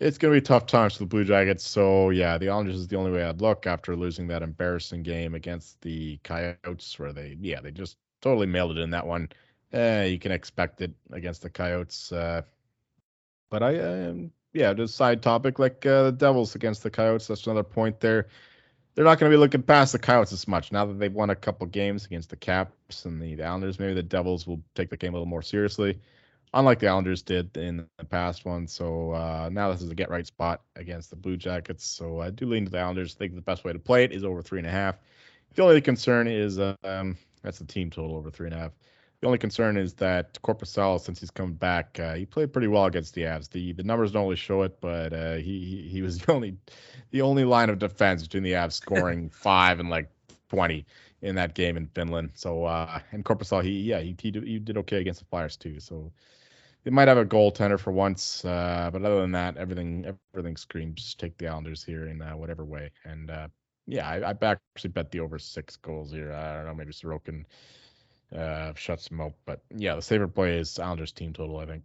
It's going to be tough times for the Blue Jackets. So, yeah, the Islanders is the only way I'd look after losing that embarrassing game against the Coyotes, where they, yeah, they just totally mailed it in that one. Eh, you can expect it against the Coyotes. Uh, but I, um, yeah, just side topic like uh, the Devils against the Coyotes. That's another point there. They're not going to be looking past the Coyotes as much now that they've won a couple games against the Caps and the Islanders. Maybe the Devils will take the game a little more seriously, unlike the Islanders did in the past one. So uh, now this is a get right spot against the Blue Jackets. So I do lean to the Islanders. I think the best way to play it is over three and a half. The only concern is um, that's the team total over three and a half. The only concern is that Korpisalo, since he's come back, uh, he played pretty well against the Avs. The the numbers don't always show it, but uh, he he was the only the only line of defense between the Avs scoring five and like twenty in that game in Finland. So uh, and Korpisalo, he yeah he he he did okay against the Flyers too. So they might have a goaltender for once, uh, but other than that, everything everything screams take the Islanders here in uh, whatever way. And uh, yeah, I, I actually bet the over six goals here. I don't know, maybe Sorokin uh, shut some up. But yeah, the favorite play is Islanders team total, I think.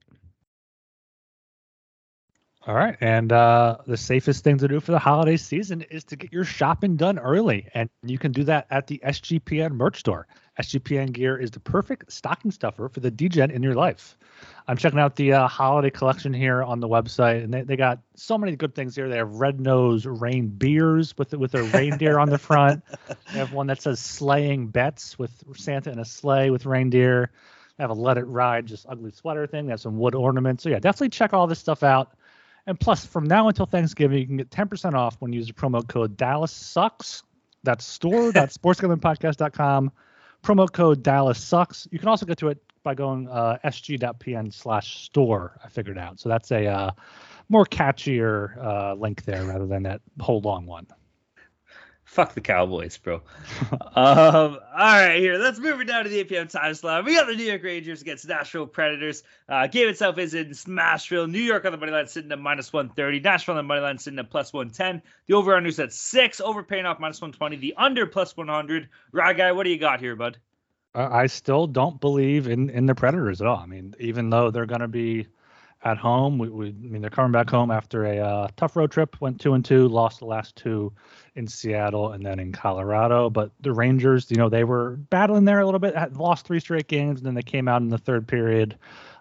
All right. And uh, the safest thing to do for the holiday season is to get your shopping done early. And you can do that at the SGPN merch store. SGPN gear is the perfect stocking stuffer for the DGen in your life. I'm checking out the uh, holiday collection here on the website, and they, they got so many good things here. They have red nose rain beers with with a reindeer on the front. They have one that says sleighing bets with Santa in a sleigh with reindeer. They have a let it ride, just ugly sweater thing. They have some wood ornaments. So yeah, definitely check all this stuff out. And plus, from now until Thanksgiving, you can get 10% off when you use the promo code Dallas Sucks. That's store.sportsgamblingpodcast.com. Promo code Dallas Sucks. You can also get to it by going uh, sg.pn slash store. I figured out. So that's a uh, more catchier uh, link there rather than that whole long one. Fuck the Cowboys, bro. um, all right, here. Let's move it down to the 8 p.m. time slot. We got the New York Rangers against Nashville Predators. Uh, game itself is in Smashville. New York on the money line sitting at minus 130. Nashville on the money line sitting at plus 110. The over under is at six. Over paying off minus 120. The under plus 100. Right, guy, what do you got here, bud? I still don't believe in in the Predators at all. I mean, even though they're going to be at home, we, we, I mean, they're coming back home after a uh, tough road trip. Went two and two, lost the last two in Seattle and then in Colorado. But the Rangers, you know, they were battling there a little bit. Had lost three straight games, and then they came out in the third period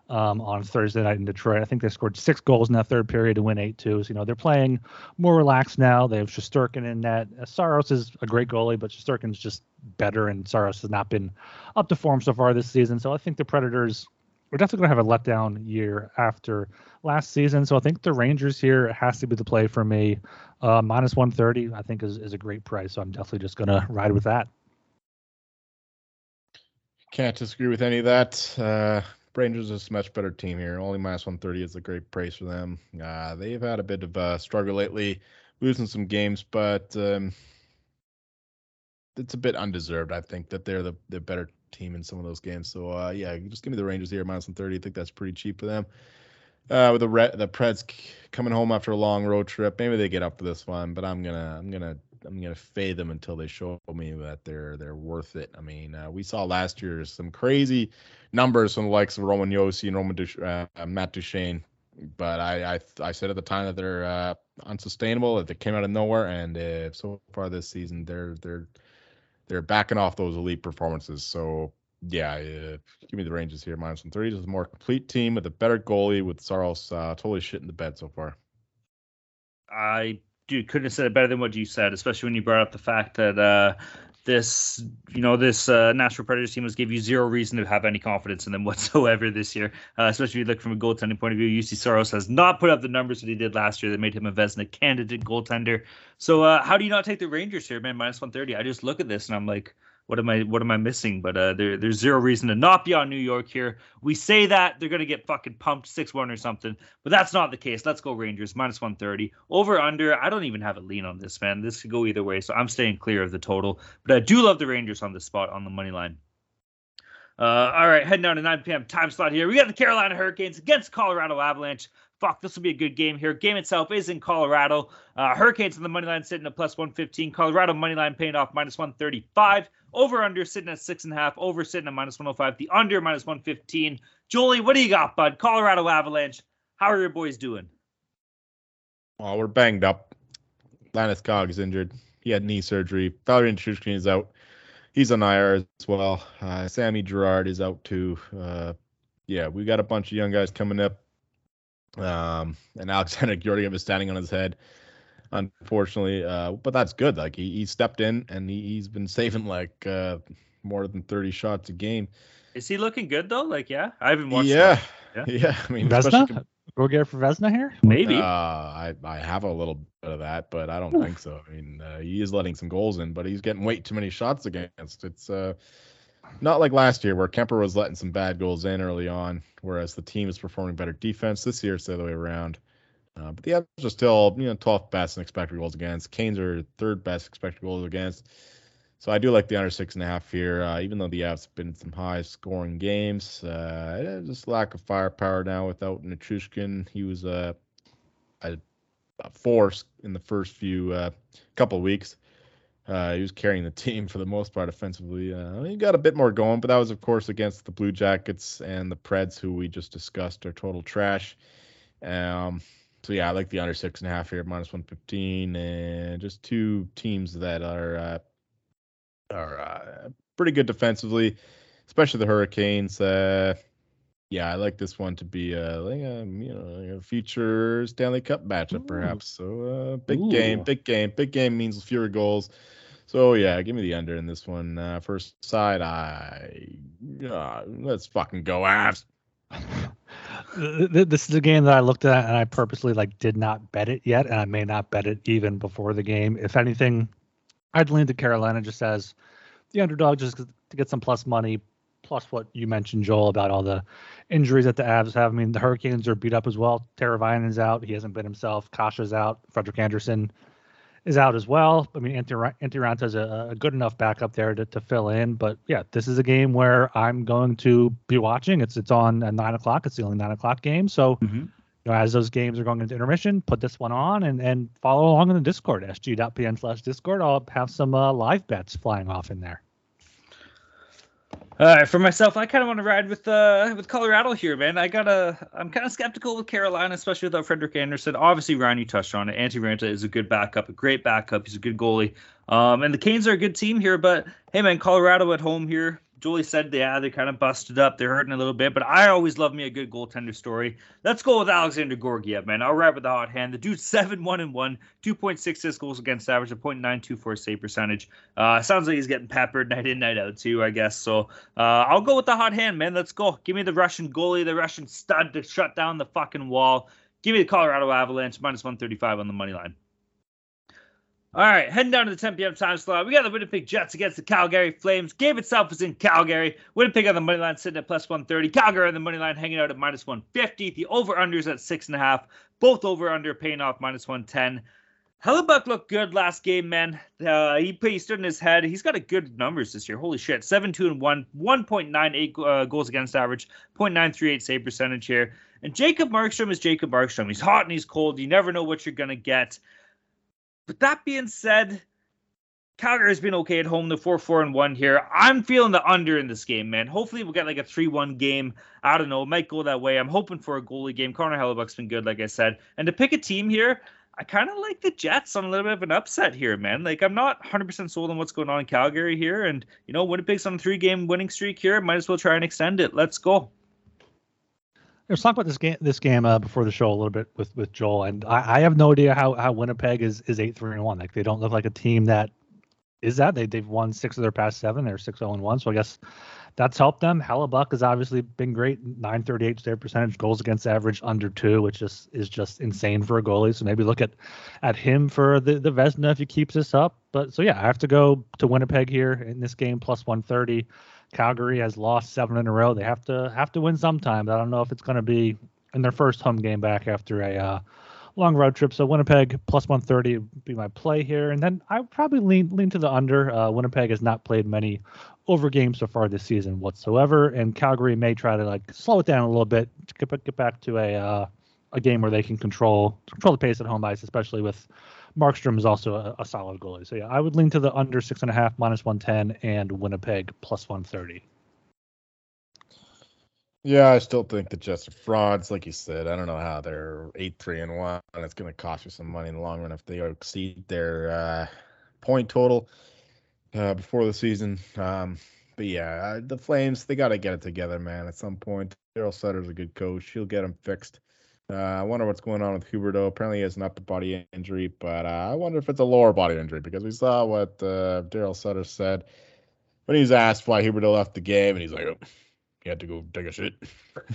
um, on Thursday night in Detroit. I think they scored six goals in that third period to win 8 2. So, you know, they're playing more relaxed now. They have Shesterkin in net. Uh, Saros is a great goalie, but Shesterkin's just better, and Saros has not been up to form so far this season. So I think the Predators are definitely going to have a letdown year after last season. So I think the Rangers here has to be the play for me. Uh, minus 130, I think, is, is a great price. So I'm definitely just going to ride with that. Can't disagree with any of that. Uh, Rangers is a much better team here. Only minus 130 is a great price for them. Uh, they've had a bit of a struggle lately, losing some games, but um, it's a bit undeserved. I think that they're the, the better team in some of those games. So uh, yeah, just give me the Rangers here minus 130. I think that's pretty cheap for them. Uh, with the Red, the Preds coming home after a long road trip, maybe they get up for this one, but I'm gonna I'm gonna I'm gonna fade them until they show me that they're they're worth it. I mean, uh, we saw last year some crazy numbers from the likes of Roman Josi and Roman Duch- uh, Matt Duchene, but I, I I said at the time that they're uh, unsustainable, that they came out of nowhere, and uh, so far this season they're they're they're backing off those elite performances. So yeah, uh, give me the Rangers here minus one thirty. It's a more complete team with a better goalie with Saros uh, totally shit in the bed so far. I dude couldn't have said it better than what you said, especially when you brought up the fact that uh, this, you know, this uh, Nashville Predators team has gave you zero reason to have any confidence in them whatsoever this year. Uh, especially if you look from a goaltending point of view, UC Saros has not put up the numbers that he did last year that made him a Vezina candidate goaltender. So uh, how do you not take the Rangers here, man? Minus one thirty. I just look at this and I'm like, what am I what am I missing? But uh, there there's zero reason to not be on New York here. We say that they're gonna get fucking pumped six one or something, but that's not the case. Let's go Rangers minus one thirty over under. I don't even have a lean on this man. This could go either way, so I'm staying clear of the total. But I do love the Rangers on the spot on the money line. Uh, all right, heading down to 9 p.m. time slot here. We got the Carolina Hurricanes against Colorado Avalanche. fuck, this will be a good game here. Game itself is in Colorado. Uh, Hurricanes on the money line sitting at plus 115. Colorado money line paying off minus 135. Over under sitting at six and a half. Over sitting at minus 105. The under minus 115. Jolie, what do you got, bud? Colorado Avalanche. How are your boys doing? Well, we're banged up. Landeskog is injured. He had knee surgery. Valeri Nichushkin is out. He's on IR as well. Uh, Sammy Girard is out too. Uh, yeah, we got a bunch of young guys coming up. Um, and Alexandar Georgiev is standing on his head, unfortunately. Uh, but that's good. Like he, he stepped in and he, has been saving like uh, more than 30 shots a game. Is he looking good though? Like, yeah, I haven't watched. Yeah, yeah. yeah. I mean, Vezina? Go get for Vesna here? Maybe. Uh, I I have a little bit of that, but I don't think so. I mean, uh, he is letting some goals in, but he's getting way too many shots against. It's uh not like last year where Kuemper was letting some bad goals in early on, whereas the team is performing better defense. This year it's the other way around. Uh, but the Avs are still, you know, 12th best in expected goals against. Canes are third best expected goals against. So I do like the under six and a half here, uh, even though the Avs have been some high scoring games. Uh, just lack of firepower now without Nichushkin. He was uh, a, a force in the first few uh, couple of weeks. Uh, he was carrying the team for the most part offensively. Uh, he got a bit more going, but that was, of course, against the Blue Jackets and the Preds, who we just discussed are total trash. Um, so yeah, I like the under six and a half here, minus one fifteen, and just two teams that are uh, are uh, pretty good defensively, especially the Hurricanes. Uh, yeah, I like this one to be a, like a you know a future Stanley Cup matchup Ooh. perhaps. So uh, big Ooh. game, big game, big game means fewer goals. So yeah, give me the under in this one. Uh, first side, I uh, let's fucking go Avs. This is a game that I looked at and I purposely like did not bet it yet, and I may not bet it even before the game. If anything, I'd lean to Carolina just as the underdog, just to get some plus money, plus what you mentioned, Joel, about all the injuries that the Avs have. I mean, the Hurricanes are beat up as well. is out; he hasn't been himself. Kasha's out. Frederik Andersen is out as well. I mean, Antti Raanta is a, a, good enough backup there to, to fill in. But yeah, this is a game where I'm going to be watching. It's it's on at nine o'clock. It's the only nine o'clock game. So mm-hmm. you know, as those games are going into intermission, put this one on and and follow along in the Discord, sg.pn slash Discord. I'll have some uh, live bets flying off in there. All right, for myself, I kind of want to ride with uh with Colorado here, man. I gotta, I'm kind of skeptical with Carolina, especially without Frederik Andersen. Obviously, Ryan, you touched on it. Antti Raanta is a good backup, a great backup. He's a good goalie. Um, and the Canes are a good team here, but hey, man, Colorado at home here. Julie said, yeah, they kind of busted up. They're hurting a little bit, but I always love me a good goaltender story. Let's go with Alexandar Georgiev, man. I'll wrap with the hot hand. The dude's 7 1 and 1, 2.66 goals against average, a .924 save percentage. Uh, sounds like he's getting peppered night in, night out, too, I guess. So uh, I'll go with the hot hand, man. Let's go. Give me the Russian goalie, the Russian stud to shut down the fucking wall. Give me the Colorado Avalanche, minus 135 on the money line. All right, heading down to the 10 p.m. time slot. We got the Winnipeg Jets against the Calgary Flames. Game itself is in Calgary. Winnipeg on the money line sitting at plus 130. Calgary on the money line hanging out at minus 150. The over unders at six and a half. Both over under paying off minus 110. Hellebuyck looked good last game, man. Uh, he, he stood in his head. He's got a good numbers this year. Holy shit. 7 2 and 1, 1.98 uh, goals against average, 0.938 save percentage here. And Jacob Markstrom is Jacob Markstrom. He's hot and he's cold. You never know what you're going to get. But that being said, Calgary has been okay at home. The four four and one here. I'm feeling the under in this game, man. Hopefully we'll get like a three one game. I don't know. It might go that way. I'm hoping for a goalie game. Connor Hellebuyck's been good, like I said. And to pick a team here, I kind of like the Jets on a little bit of an upset here, man. Like I'm not 100% sold on what's going on in Calgary here, and you know Winnipeg's on a three game winning streak here. Might as well try and extend it. Let's go. Let's talk about this game this game uh, before the show a little bit with with Joel, and I, I have no idea how, how Winnipeg is is eight three and one. Like they don't look like a team that is that they they've won six of their past seven. They're six zero oh and one, so I guess that's helped them. Hellebuyck has obviously been great, nine thirty eight save percentage, goals against average under two, which is is just insane for a goalie. So maybe look at at him for the the Vezina if he keeps this up. But so yeah, I have to go to Winnipeg here in this game plus one thirty. Calgary has lost seven in a row. They have to have to win sometime. I don't know if it's going to be in their first home game back after a uh, long road trip. So Winnipeg plus 130 would be my play here, and then I probably lean lean to the under. Uh, Winnipeg has not played many over games so far this season whatsoever, and Calgary may try to like slow it down a little bit to get, get back to a uh, a game where they can control control the pace at home ice, especially with Markstrom is also a, a solid goalie. So yeah, I would lean to the under six and a half minus one ten and Winnipeg plus one thirty. Yeah, I still think the Jets are frauds, like you said. I don't know how they're eight three and one. It's going to cost you some money in the long run if they exceed their uh, point total uh, before the season. Um, but yeah, the Flames they got to get it together, man. At some point, Daryl Sutter's a good coach. He'll get them fixed. Uh, I wonder what's going on with Huberdeau. Apparently, he has an upper body injury, but uh, I wonder if it's a lower body injury because we saw what uh, Daryl Sutter said when he was asked why Huberdeau left the game, and he's like, oh, he had to go take a shit.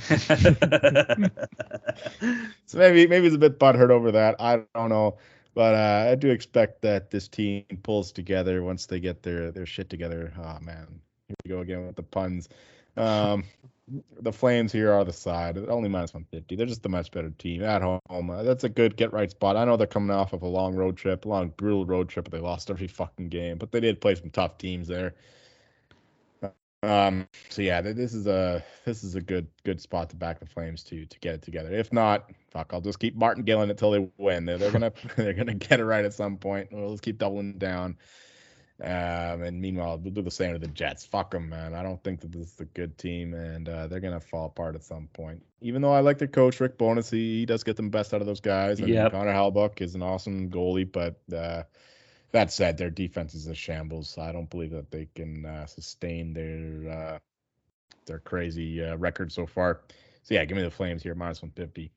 so maybe maybe he's a bit butthurt over that. I don't know, but uh, I do expect that this team pulls together once they get their their shit together. Oh man, here we go again with the puns. Um, the Flames here are the side only minus 150. They're just a much better team at home. Uh, that's a good get right spot. I know they're coming off of a long road trip, a long brutal road trip. But they lost every fucking game, but they did play some tough teams there. Um, so yeah, this is a this is a good good spot to back the Flames to to get it together. If not, fuck, I'll just keep martingaling until they win. They're, they're gonna they're gonna get it right at some point. We'll just keep doubling down. Um, and meanwhile, we'll do the same to the Jets. Fuck them, man. I don't think that this is a good team, and uh, they're gonna fall apart at some point. Even though I like their coach Rick Bowness, he, he does get the best out of those guys. And yep. Connor Hellebuyck is an awesome goalie, but uh, that said, their defense is a shambles. I don't believe that they can uh, sustain their uh, their crazy uh, record so far. So yeah, give me the Flames here, minus 150.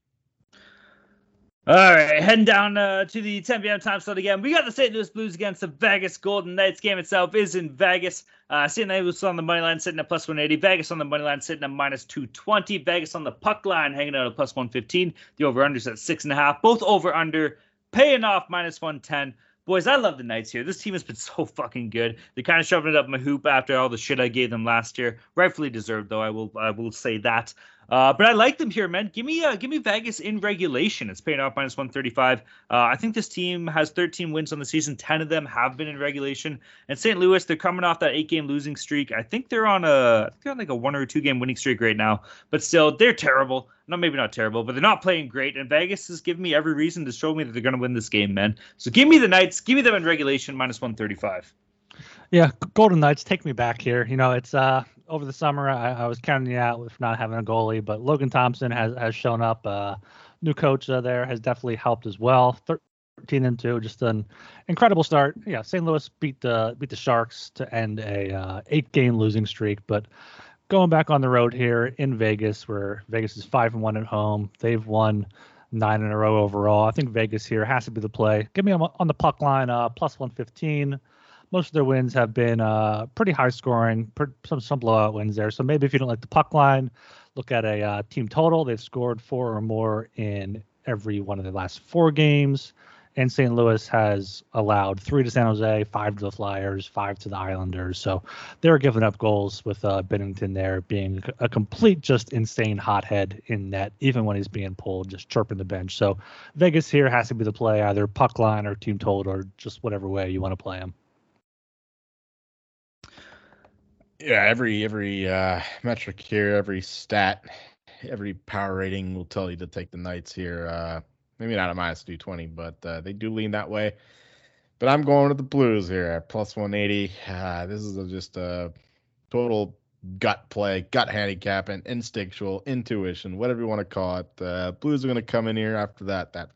All right, heading down uh, to the 10 p.m. time slot again. We got the St. Louis Blues against the Vegas Golden Knights. Game itself is in Vegas. Uh, St. Louis on the money line sitting at plus 180. Vegas on the money line sitting at minus 220. Vegas on the puck line hanging out at plus 115. The over unders at six and a half. Both over under paying off minus 110. Boys, I love the Knights here. This team has been so fucking good. They're kind of shoving it up my hoop after all the shit I gave them last year. Rightfully deserved, though. I will I will say that. Uh, but I like them here, man. Give me uh, give me Vegas in regulation. It's paying off minus 135. Uh, I think this team has 13 wins on the season. 10 of them have been in regulation. And St. Louis, they're coming off that eight game losing streak. I think they're on a they're on like a one or two game winning streak right now. But still, they're terrible. No, maybe not terrible, but they're not playing great. And Vegas has given me every reason to show me that they're going to win this game, man. So give me the Knights. Give me them in regulation minus 135. Yeah, Golden Knights take me back here. You know, it's uh over the summer I, I was counting out with not having a goalie, but Logan Thompson has has shown up. Uh, new coach uh, there has definitely helped as well. 13 and two, just an incredible start. Yeah, St. Louis beat the beat the Sharks to end a uh, eight game losing streak, but going back on the road here in Vegas, where Vegas is five and one at home, they've won nine in a row overall. I think Vegas here has to be the play. Give me on, on the puck line, uh, plus 115 most of their wins have been uh, pretty high scoring, some some blowout wins there. So maybe if you don't like the puck line, look at a uh, team total. They've scored four or more in every one of the last four games. And St. Louis has allowed three to San Jose, five to the Flyers, five to the Islanders. So they're giving up goals with uh, Binnington there being a complete, just insane hothead in net, even when he's being pulled, just chirping the bench. So Vegas here has to be the play, either puck line or team total, or just whatever way you want to play him. Yeah, every every uh, metric here, every stat, every power rating will tell you to take the Knights here. Uh, maybe not a minus two twenty, but uh, they do lean that way. But I'm going with the Blues here at plus one eighty. Uh, this is a, just a total gut play, gut handicap, and instinctual intuition, whatever you want to call it. The Blues are going to come in here after that that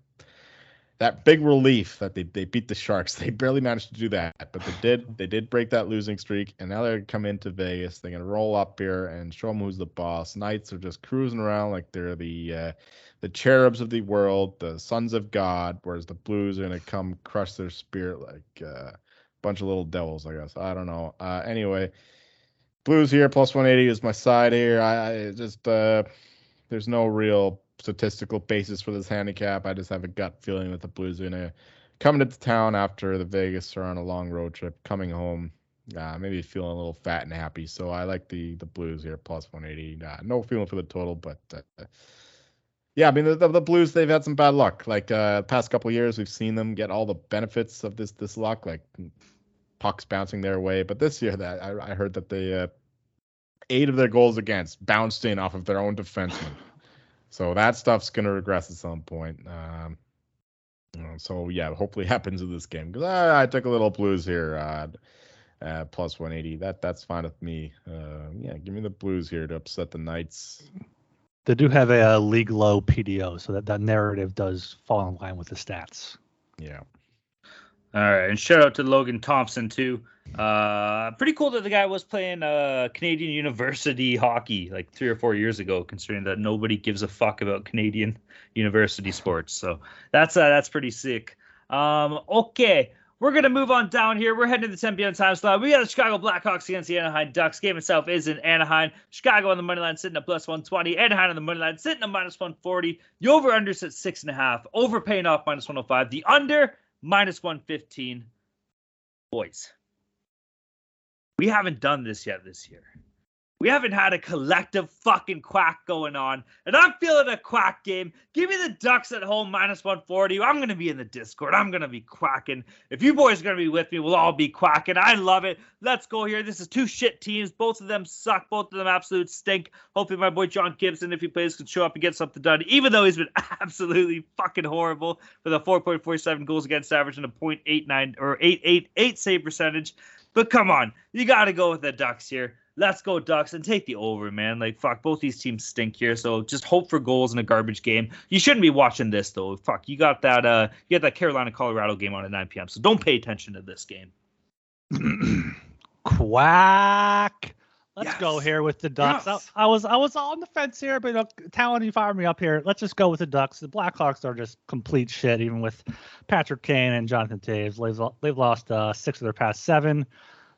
that big relief that they, they beat the Sharks. They barely managed to do that, but they did. They did break that losing streak, and now they're come into Vegas. They're gonna roll up here and show them who's the boss. Knights are just cruising around like they're the uh, the cherubs of the world, the sons of God, whereas the Blues are gonna come crush their spirit like uh, a bunch of little devils. I guess I don't know. Uh, anyway, Blues here plus 180 is my side here. I, I just uh, there's no real statistical basis for this handicap. I just have a gut feeling that the Blues are gonna come into town after the Vegas are on a long road trip, coming home, uh, maybe feeling a little fat and happy. So I like the the Blues here plus 180. Uh, no feeling for the total, but uh, yeah, I mean the, the, the, Blues they've had some bad luck. Like uh, past couple years, we've seen them get all the benefits of this this luck, like pucks bouncing their way. But this year, that I, I heard that they uh, eight of their goals against bounced in off of their own defenseman. So that stuff's gonna regress at some point. Um, so yeah, hopefully happens in this game because I, I took a little blues here. Uh, uh, plus 180. That that's fine with me. Uh, yeah, give me the Blues here to upset the Knights. They do have a, a league low PDO, so that that narrative does fall in line with the stats. Yeah. All right, and shout out to Logan Thompson too. Uh, pretty cool that the guy was playing uh, Canadian university hockey like three or four years ago, considering that nobody gives a fuck about Canadian university sports. So that's uh, that's pretty sick. Um, okay, we're gonna move on down here. We're heading to the 10 p.m. time slot. We got the Chicago Blackhawks against the Anaheim Ducks. Game itself is in Anaheim. Chicago on the money line sitting at plus 120. Anaheim on the money line sitting at minus 140. The over under at six and a half. Over paying off minus 105. The under minus 115. Boys, we haven't done this yet this year. We haven't had a collective fucking quack going on, and I'm feeling a quack game. Give me the Ducks at home minus 140. I'm gonna be in the Discord. I'm gonna be quacking. If you boys are gonna be with me, we'll all be quacking. I love it. Let's go here. This is two shit teams. Both of them suck. Both of them absolute stink. Hopefully, my boy John Gibson, if he plays, can show up and get something done. Even though he's been absolutely fucking horrible with a 4.47 goals against average and a 0.89 or 888 save percentage. But come on, you got to go with the Ducks here. Let's go Ducks and take the over, man. Like fuck, both these teams stink here. So just hope for goals in a garbage game. You shouldn't be watching this though. Fuck, you got that uh you got that Carolina Colorado game on at 9 p.m. So don't pay attention to this game. Quack. Let's Yes. go here with the Ducks. Yes. I, I was I was on the fence here, but you know, Talon, you fired me up here. Let's just go with the Ducks. The Blackhawks are just complete shit, even with Patrick Kane and Jonathan Toews. They've, they've lost uh, six of their past seven.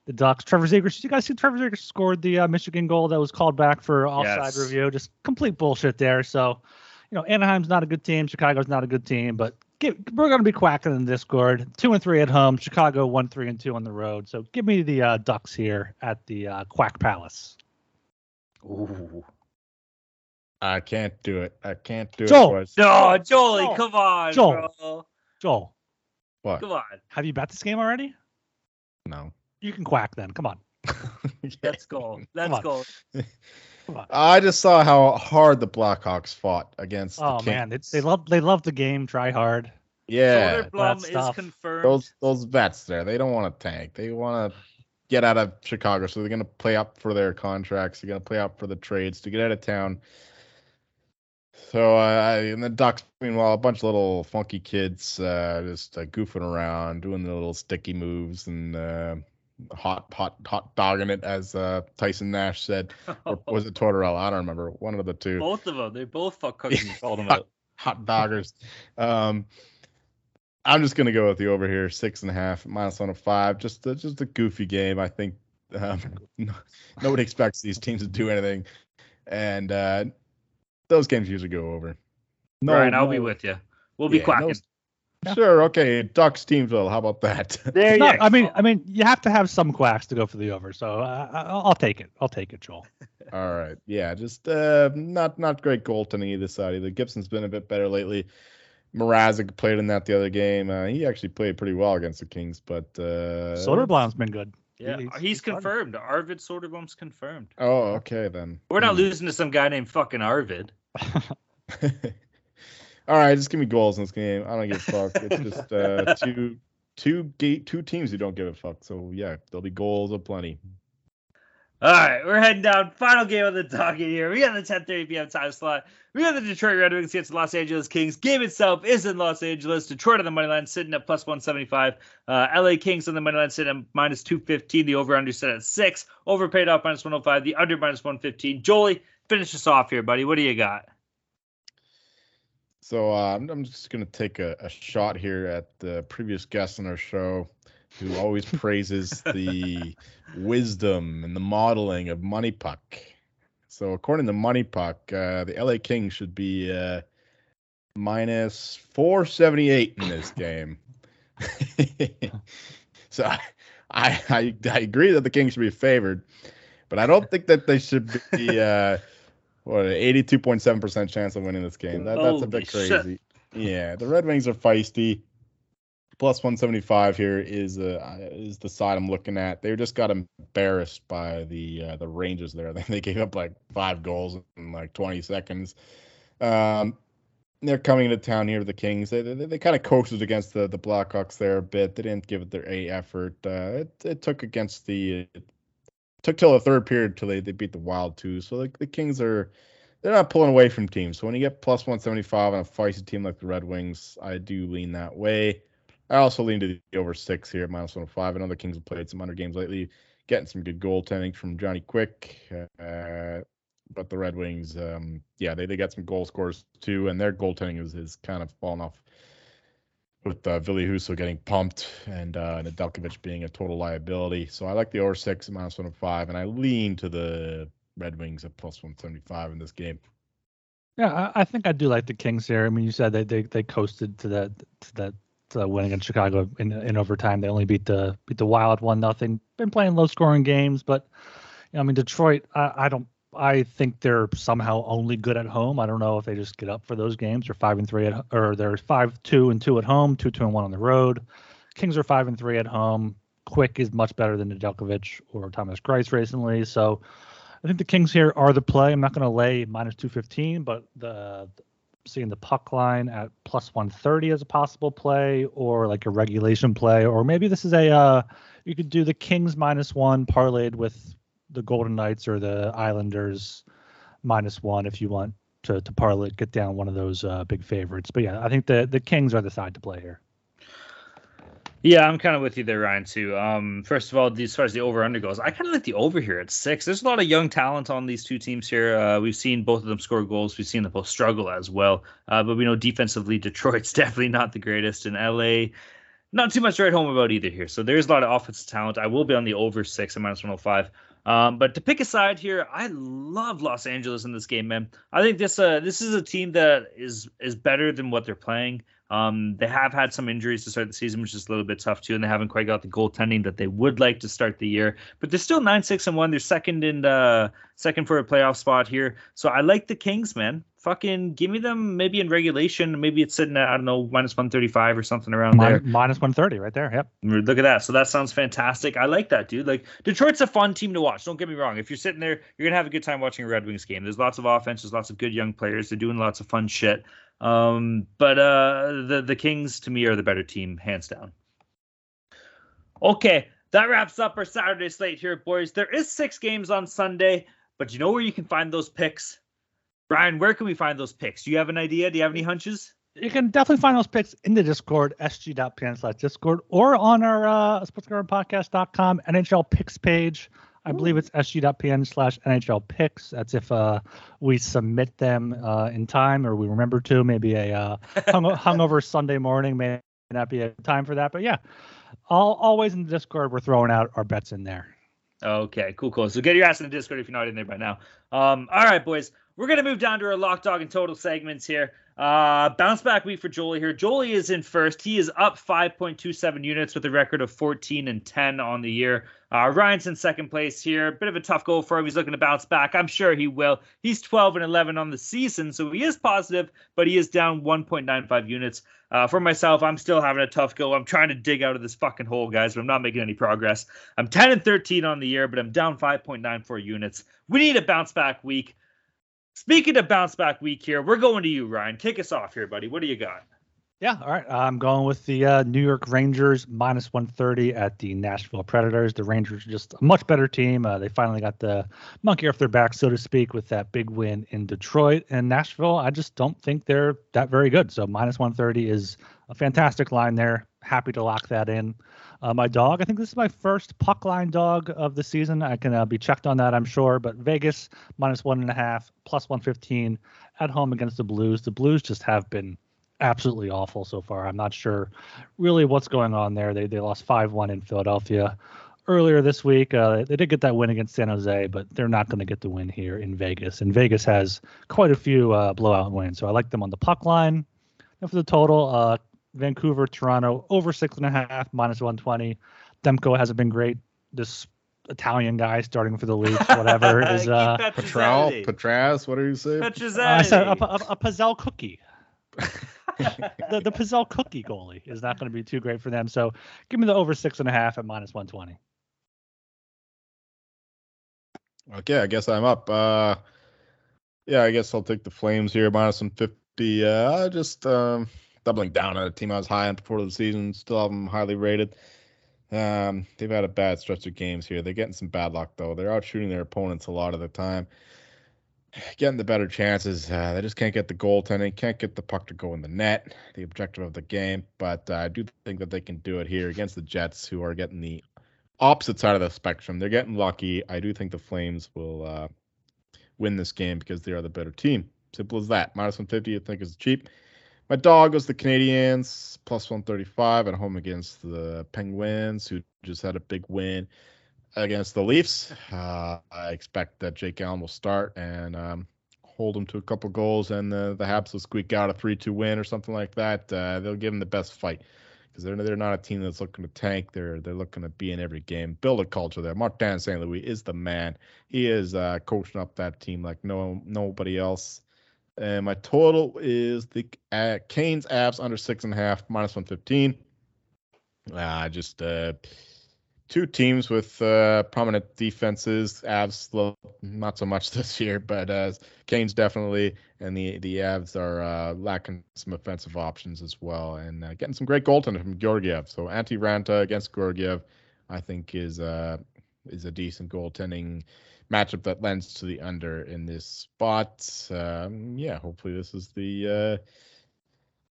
The Ducks. Trevor Zegras. Did you guys see Trevor Zegras scored the uh, Michigan goal that was called back for offside Yes. review? Just complete bullshit there. So, you know, Anaheim's not a good team. Chicago's not a good team, but give, we're going to be quacking in Discord. Two and three at home. Chicago one, three, and two on the road. So give me the uh, Ducks here at the uh, Quack Palace. Ooh. I can't do it. I can't do Joel. it. boys. No, Jolie, Joel. come on, Joel. bro. Joel, What? Come on. have you bet this game already? No. You can quack then. Come on. Let's go. Let's go. Come on. I just saw how hard the Blackhawks fought against. Oh the man, they, they love they love the game. Try hard. Yeah, Soderblom is stuff. confirmed. those those vets there, they don't want to tank. They want to get out of Chicago, so they're gonna play up for their contracts. They're gonna play up for the trades to get out of town. So uh, and the Ducks, meanwhile, a bunch of little funky kids uh, just uh, goofing around, doing the little sticky moves and uh, hot hot hot dogging it, as uh, Tyson Nash said, or was it Tortorella? I don't remember. One of the two. both of them. They both fuck cookies and called them Hot- out. hot doggers. Um, I'm just gonna go with the over here, six and a half, minus one of five. Just a, just a goofy game. I think um, no, nobody expects these teams to do anything, and uh, those games usually go over. No, Brian, I'll be with you. We'll be yeah, quacking. no- Sure, okay. Ducks teams will. How about that? there No, you I mean. I mean, you have to have some quacks to go for the over. So uh, I- I'll take it. I'll take it, Joel. All right. Yeah, just uh, not not great goaltending either side either. Gibson's been a bit better lately. Mrazek played in that the other game. Uh, he actually played pretty well against the Kings, but uh, Soderblom's been good. yeah, he's- he's, he's starting. confirmed. Arvid Soderblom's confirmed. Oh, okay then. We're not Hmm. losing to some guy named fucking Arvid. All right, just give me goals in this game. I don't give a fuck. It's just uh, two two gate two teams who don't give a fuck. So yeah, there'll be goals aplenty. All right, we're heading down. Final game of the docket here. We got the 10:30 p.m. time slot. We got the Detroit Red Wings against the Los Angeles Kings. Game itself is in Los Angeles. Detroit on the money line sitting at plus 175. Uh, LA Kings on the money line sitting at minus 215. The over under set at six. Over paid off minus 105. The under minus 115. Jolie, finish us off here, buddy. What do you got? So uh, I'm, I'm just gonna take a, a shot here at the previous guest on our show, who always praises the wisdom and the modeling of MoneyPuck. So according to MoneyPuck, uh, the LA Kings should be uh, minus 478 in this game. so I, I I I agree that the Kings should be favored, but I don't think that they should be. What an 82.7% chance of winning this game. That, that's a Holy bit shit. crazy. Yeah, the Red Wings are feisty. Plus 175 here is uh, is the side I'm looking at. They just got embarrassed by the uh, the Rangers there. They gave up like five goals in like 20 seconds. Um, they're coming into town here, with the Kings. They, they, they kind of coasted against the, the Blackhawks there a bit. They didn't give it their A effort. Uh, it, it took against the took till the third period till they, they beat the Wild too. So the, the Kings are they're not pulling away from teams. So when you get plus 175 on a feisty team like the Red Wings, I do lean that way. I also lean to the over six here, minus 105. I know the Kings have played some under games lately, getting some good goaltending from Johnny Quick. Uh, but the Red Wings, um, yeah, they, they got some goal scores too, and their goaltending is, is kind of fallen off with uh, Ville Husso getting pumped and uh, Nedeljkovic being a total liability. So I like the over six at minus 105, and I lean to the Red Wings at plus 175 in this game. Yeah, I, I think I do like the Kings here. I mean, you said they they, they coasted to that to that to win against Chicago in in overtime. They only beat the beat the Wild one nothing. Been playing low scoring games, but you know, I mean Detroit. I, I don't I think they're somehow only good at home. I don't know if they just get up for those games. They're five and three at, or they're five two and two at home, two two and one on the road. Kings are five and three at home. Quick is much better than Nedeljkovic or Thomas Greiss recently. So I think the Kings here are the play. I'm not going to lay minus two fifteen, but the seeing the puck line at plus 130 as a possible play or like a regulation play or maybe this is a uh you could do the kings minus one parlayed with the Golden Knights or the Islanders minus one if you want to to parlay get down one of those uh, big favorites. But yeah, I think the the Kings are the side to play here. Yeah, I'm kind of with you there, Ryan. Too. Um, first of all, as far as the over under goes, I kind of like the over here at six. There's a lot of young talent on these two teams here. Uh, we've seen both of them score goals. We've seen them both struggle as well. Uh, but we know defensively, Detroit's definitely not the greatest, and LA not too much write home about either here. So there's a lot of offensive talent. I will be on the over six and minus 105. Um, but to pick a side here, I love Los Angeles in this game, man. I think this uh, this is a team that is is better than what they're playing. Um, they have had some injuries to start the season, which is a little bit tough too, and they haven't quite got the goaltending that they would like to start the year. But they're still nine six and one. They're second in the second for a playoff spot here. So I like the Kings, man. Fucking give me them maybe in regulation. Maybe it's sitting at I don't know minus one thirty five or something around Min- there. Minus one thirty right there. Yep. Look at that. So that sounds fantastic. I like that, dude. Like Detroit's a fun team to watch. Don't get me wrong. If you're sitting there, you're gonna have a good time watching a Red Wings game. There's lots of offense. There's lots of good young players. They're doing lots of fun shit. Um, but uh, the the Kings to me are the better team, hands down. Okay, that wraps up our Saturday slate here, boys. There is six games on Sunday, but you know where you can find those picks? Brian, where can we find those picks? Do you have an idea? Do you have any hunches? You can definitely find those picks in the Discord, sg.pn slash Discord, or on our uh, sportscardpodcast.com NHL picks page. I believe it's sg.pn slash NHL picks. That's if uh, we submit them uh, in time or we remember to. Maybe a uh, hung, hungover Sunday morning may not be a time for that. But yeah, all, always in the Discord, we're throwing out our bets in there. Okay, cool, cool. So get your ass in the Discord if you're not in there by now. Um, all right, boys. We're gonna move down to our lock dog and total segments here. Uh, bounce back week for Jolie here. Jolie is in first. He is up 5.27 units with a record of 14 and 10 on the year. Uh, Ryan's in second place here. Bit of a tough goal for him. He's looking to bounce back. I'm sure he will. He's 12 and 11 on the season, so he is positive, but he is down 1.95 units. Uh, for myself, I'm still having a tough go. I'm trying to dig out of this fucking hole, guys, but I'm not making any progress. I'm 10 and 13 on the year, but I'm down 5.94 units. We need a bounce back week. Speaking of bounce back week here, we're going to you, Ryan. Kick us off here, buddy. What do you got? Yeah, all right. I'm going with the uh, New York Rangers minus 130 at the Nashville Predators. The Rangers are just a much better team. Uh, they finally got the monkey off their back, so to speak, with that big win in Detroit and Nashville. I just don't think they're that very good. So minus 130 is a fantastic line there. Happy to lock that in. Uh, my dog, I think this is my first puck line dog of the season. I can uh, be checked on that, I'm sure. But Vegas minus one and a half, plus 115 at home against the Blues. The Blues just have been absolutely awful so far. I'm not sure really what's going on there. They they lost 5-1 in Philadelphia earlier this week. Uh, they did get that win against San Jose, but they're not going to get the win here in Vegas. And Vegas has quite a few uh, blowout wins, so I like them on the puck line. And for the total, uh, Vancouver, Toronto over six and a half, minus 120. Demko hasn't been great. This Italian guy starting for the Leafs, whatever, is uh, Patral, Patraz. What are you saying? uh, I said a, a, a Pizzelle cookie. the the Pizzelle cookie goalie is not going to be too great for them. So give me the over six and a half at minus 120. Okay, I guess I'm up. Uh, Yeah, I guess I'll take the Flames here, minus 150. Uh, just um, doubling down on a team I was high on before the season. Still have them highly rated. Um, they've had a bad stretch of games here. They're getting some bad luck though. They're out shooting their opponents a lot of the time, getting the better chances. Uh, they just can't get the goaltending, can't get the puck to go in the net. The objective of the game, but uh, I do think that they can do it here against the Jets, who are getting the opposite side of the spectrum. They're getting lucky. I do think the Flames will uh, win this game because they are the better team. Simple as that. Minus 150, I think is cheap. My dog goes the Canadiens plus 135 at home against the Penguins, who just had a big win against the Leafs. Uh, I expect that Jake Allen will start and um, hold them to a couple goals, and the, the Habs will squeak out a 3 2 win or something like that. Uh, they'll give them the best fight because they're, they're not a team that's looking to tank. They're they're looking to be in every game, build a culture there. Martin St. Louis is the man. He is uh, coaching up that team like no nobody else. And my total is the uh, Canes Avs under six and a half, minus 115. Uh, just uh, two teams with uh, prominent defenses. Avs not so much this year, but uh, Canes definitely, and the the Avs are uh, lacking some offensive options as well, and uh, getting some great goaltending from Georgiev. So Antti Raanta against Georgiev, I think is uh, is a decent goaltending matchup that lends to the under in this spot. Um, yeah, hopefully this is the uh,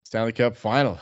Stanley Cup final.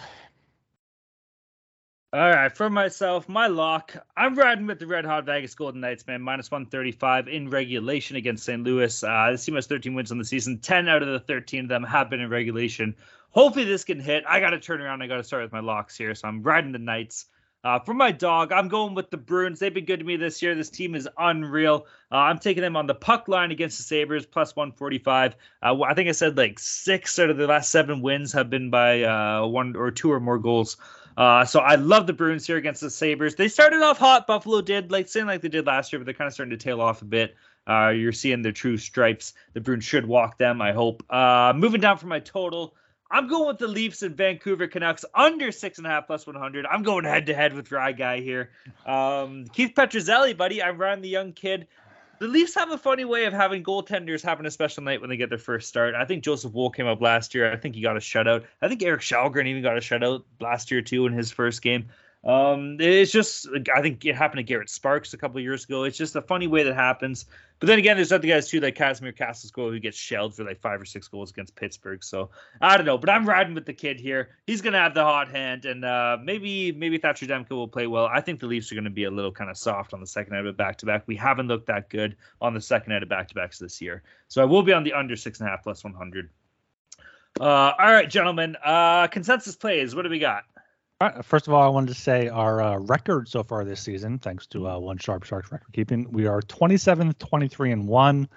All right, for myself, my lock, I'm riding with the Red Hot Vegas Golden Knights, man. Minus 135 in regulation against St. Louis. Uh, this team has 13 wins on the season. 10 out of the 13 of them have been in regulation. Hopefully, this can hit. I got to turn around. I got to start with my locks here. So I'm riding the Knights. Uh, for my dog, I'm going with the Bruins. They've been good to me this year. This team is unreal. Uh, I'm taking them on the puck line against the Sabres, plus 145. Uh, I think I said like six out of the last seven wins have been by uh, one or two or more goals. Uh, so I love the Bruins here against the Sabres. They started off hot. Buffalo did, like same like they did last year, but they're kind of starting to tail off a bit. Uh, you're seeing their true stripes. The Bruins should walk them, I hope. moving down for my total. I'm going with the Leafs and Vancouver Canucks under six and a half plus 100. I'm going head to head with Rye Guy here. Um, Keith Petruzzelli, buddy. I'm running the young kid. The Leafs have a funny way of having goaltenders having a special night when they get their first start. I think Joseph Woll came up last year. I think he got a shutout. I think Erik Källgren even got a shutout last year too in his first game. Um, it's just I think it happened to Garrett Sparks a couple years ago. It's just a funny way that happens. But then again, there's other guys too, like Kasimir Kaskisuo, who gets shelled for like five or six goals against Pittsburgh. So I don't know, but I'm riding with the kid here. He's gonna have the hot hand, and uh, maybe maybe Thatcher Demko will play well. I think the Leafs are gonna be a little kind of soft on the second night of back to back. We haven't looked that good on the second night of back to backs this year, so I will be on the under six and a half plus 100. Uh, all right, gentlemen. Uh, consensus plays. What do we got? First of all, I wanted to say our uh, record so far this season, thanks to uh, one Sharp Sharks record keeping, we are 27, 23, and one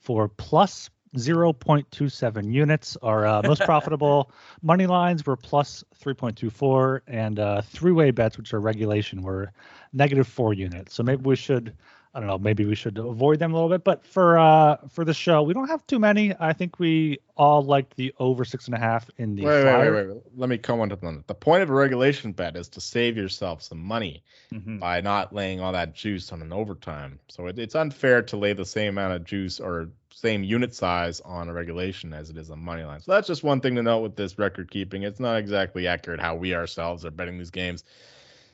for plus 0.27 units. Our uh, most profitable money lines were plus 3.24, and uh, three-way bets, which are regulation, were negative four units. So maybe we should I don't know, maybe we should avoid them a little bit. But for uh for the show, we don't have too many. I think we all like the over six and a half in the. Wait, wait, wait, wait, Let me comment on that. The point of a regulation bet is to save yourself some money mm-hmm. by not laying all that juice on an overtime. So it, it's unfair to lay the same amount of juice or same unit size on a regulation as it is on money line. So that's just one thing to note with this record keeping. It's not exactly accurate how we ourselves are betting these games.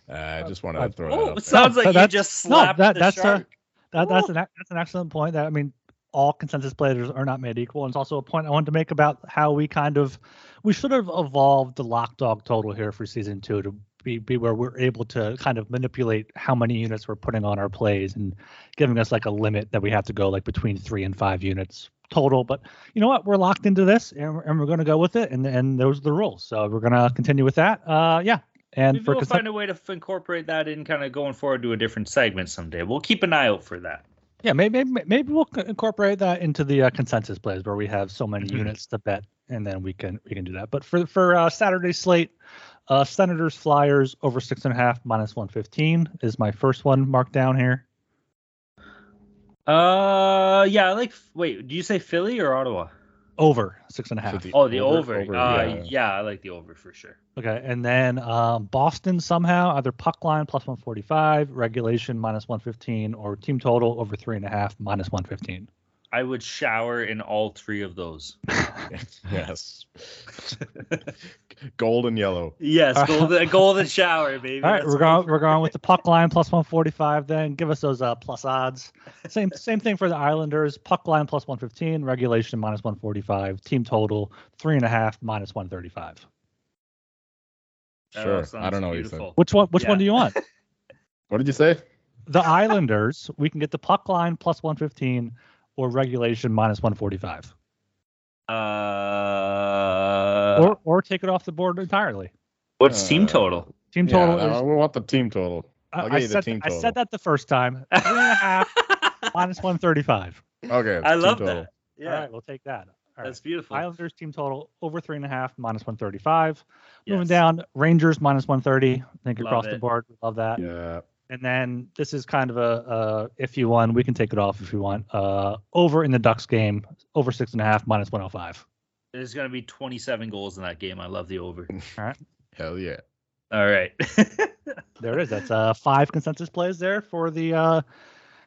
Uh, I just wanted to throw oh, that. It sounds no, like you just slapped no, that, the that's shark. A, that, that's an that's an excellent point. That I mean, all consensus players are not made equal. And it's also a point I wanted to make about how we kind of we should have evolved the lock dog total here for season two to be, be where we're able to kind of manipulate how many units we're putting on our plays and giving us like a limit that we have to go like between three and five units total. But you know what? We're locked into this and, and we're going to go with it. And and those are the rules. So we're going to continue with that. Uh, yeah. And Maybe for we'll find a way to f- incorporate that in kind of going forward to a different segment someday. We'll keep an eye out for that. Yeah, maybe maybe we'll incorporate that into the uh, consensus plays where we have so many mm-hmm. units to bet, and then we can we can do that. But for for uh, Saturday slate, uh, Senators Flyers over six and a half minus one fifteen is my first one marked down here. Uh, yeah, I like wait, do you say Philly or Ottawa? Over six and a half. the oh, the over. over, uh, yeah. yeah. I like the over for sure. Okay, and then um, Boston somehow either puck line plus 145, regulation minus 115, or team total over three and a half minus 115. I would shower in all three of those. yes. Gold and yellow. Yes, golden, golden shower, baby. All right, That's we're what- going we're going with the puck line plus 145. Then give us those uh, plus odds. Same same thing for the Islanders. Puck line plus 115, regulation minus 145, team total three and a half minus 135. That Sure. I don't know what you said. beautiful. Which one? Which Yeah. one do you want? What did you say? the Islanders. We can get the puck line plus 115 or regulation minus 145, Uh, or or take it off the board entirely. what's team uh, total? Team total yeah, is. we want the team total. I, I'll I get you the said, team I said that the first time. Three and a half minus 135. Okay. I love total. that. Yeah, All right, we'll take that. All right. that's beautiful. Islanders team total over three and a half minus 135. Moving down, Rangers minus 130. I think Love across the board, we love that. Yeah. And then this is kind of a, uh if you won, we can take it off if you want. Uh, over in the Ducks game, over six and a half minus 105. There's gonna be 27 goals in that game. I love the over. All right. Hell yeah. All right. There it is. That's uh five consensus plays there for the uh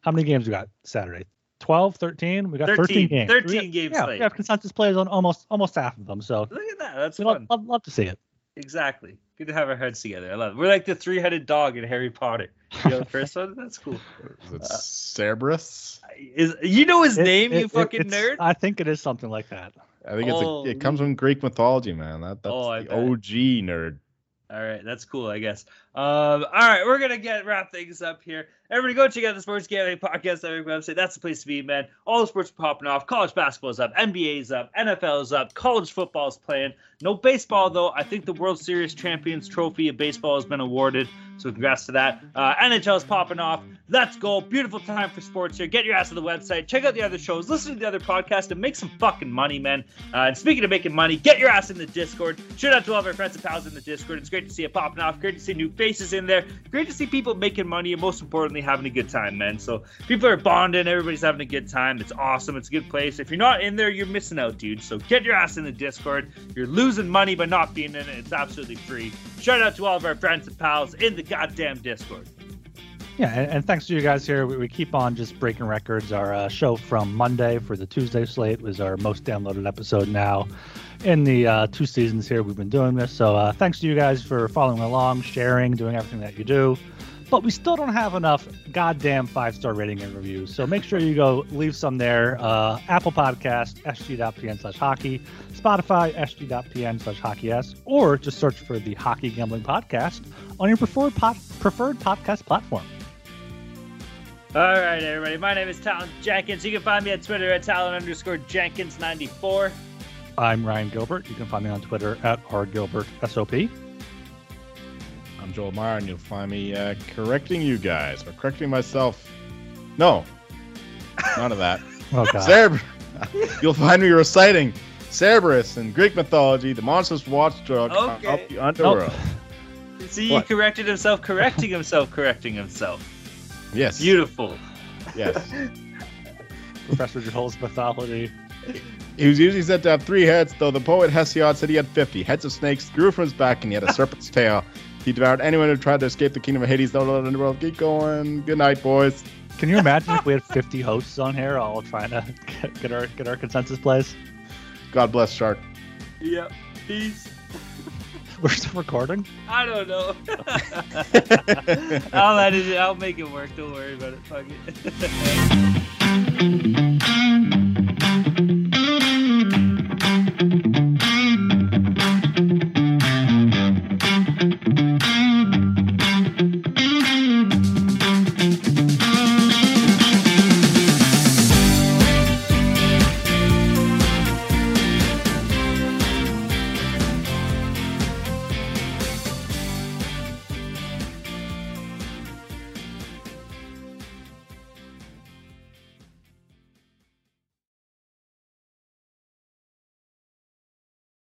how many games we got Saturday? 12, 13? We got 13, 13 games. 13 We got- games Yeah, slate. we have consensus plays on almost almost half of them. So Look at that. That's fun. love, love, love to see it. Exactly. Good to have our heads together. I love it. We're like the three-headed dog in Harry Potter. You know the first one? That's cool. Is it Cerberus? Is you know his It- name, it- you it- fucking nerd? I think it is something like that. I think it's Oh, a, it comes from Greek mythology, man. That that's Oh, I the bet. OG nerd. All right, that's cool, I guess. Um, all right, we're gonna get wrap things up here. Everybody, go check out the Sports Gambling Podcast Network website. That's the place to be, man. All the sports are popping off. College basketball's up, NBA's up, NFL's up, college football's playing. No baseball though. I think the World Series Champions Trophy of baseball has been awarded, so congrats to that. Uh, NHL's popping off. Let's go. Beautiful time for sports here. Get your ass to the website. Check out the other shows. Listen to the other podcasts and make some fucking money, man. Uh, and speaking of making money, get your ass in the Discord. Shout out to all of our friends and pals in the Discord. It's great to see it popping off. Great to see new faces in there. Great to see people making money and most importantly, having a good time, man. So people are bonding. Everybody's having a good time. It's awesome. It's a good place. If you're not in there, you're missing out, dude. So get your ass in the Discord. You're losing money by not being in it. It's absolutely free. Shout out to all of our friends and pals in the goddamn Discord. Yeah, and, and thanks to you guys here. We, we keep on just breaking records. Our uh, show from Monday for the Tuesday slate was our most downloaded episode now in the uh, two seasons here we've been doing this. So uh, thanks to you guys for following along, sharing, doing everything that you do. But we still don't have enough goddamn five star rating and reviews. So make sure you go leave some there. Uh, Apple Podcast, sg.pn slash hockey, Spotify, sg.pn slash hockey s, or just search for the Hockey Gambling Podcast on your preferred, pod- preferred podcast platform. All right, everybody. My name is Talon Jenkins. You can find me on Twitter at Talon underscore Jenkins94. I'm Ryan Gilbert. You can find me on Twitter at rgilbertsop. I'm Joel Meyer, and you'll find me uh, correcting you guys or correcting myself. No, none of that. Oh god. Cerber- you'll find me reciting Cerberus in Greek mythology, the monstrous watchdog Okay. of the underworld. See, he corrected himself, correcting himself, correcting himself. Yes. Beautiful. Yes. Professor Joel's mythology. He was usually said to have three heads, though the poet Hesiod said he had 50. Heads of snakes grew from his back, and he had a serpent's tail. He devoured anyone who tried to escape the kingdom of Hades. Don't let underworld. Keep going. Good night, boys. Can you imagine if we had 50 hosts on here all trying to get, get our get our consensus plays? God bless Shark. Yep. Peace. We're still recording. I don't know. I'll edit it. I'll make it work. Don't worry about it. Fuck it.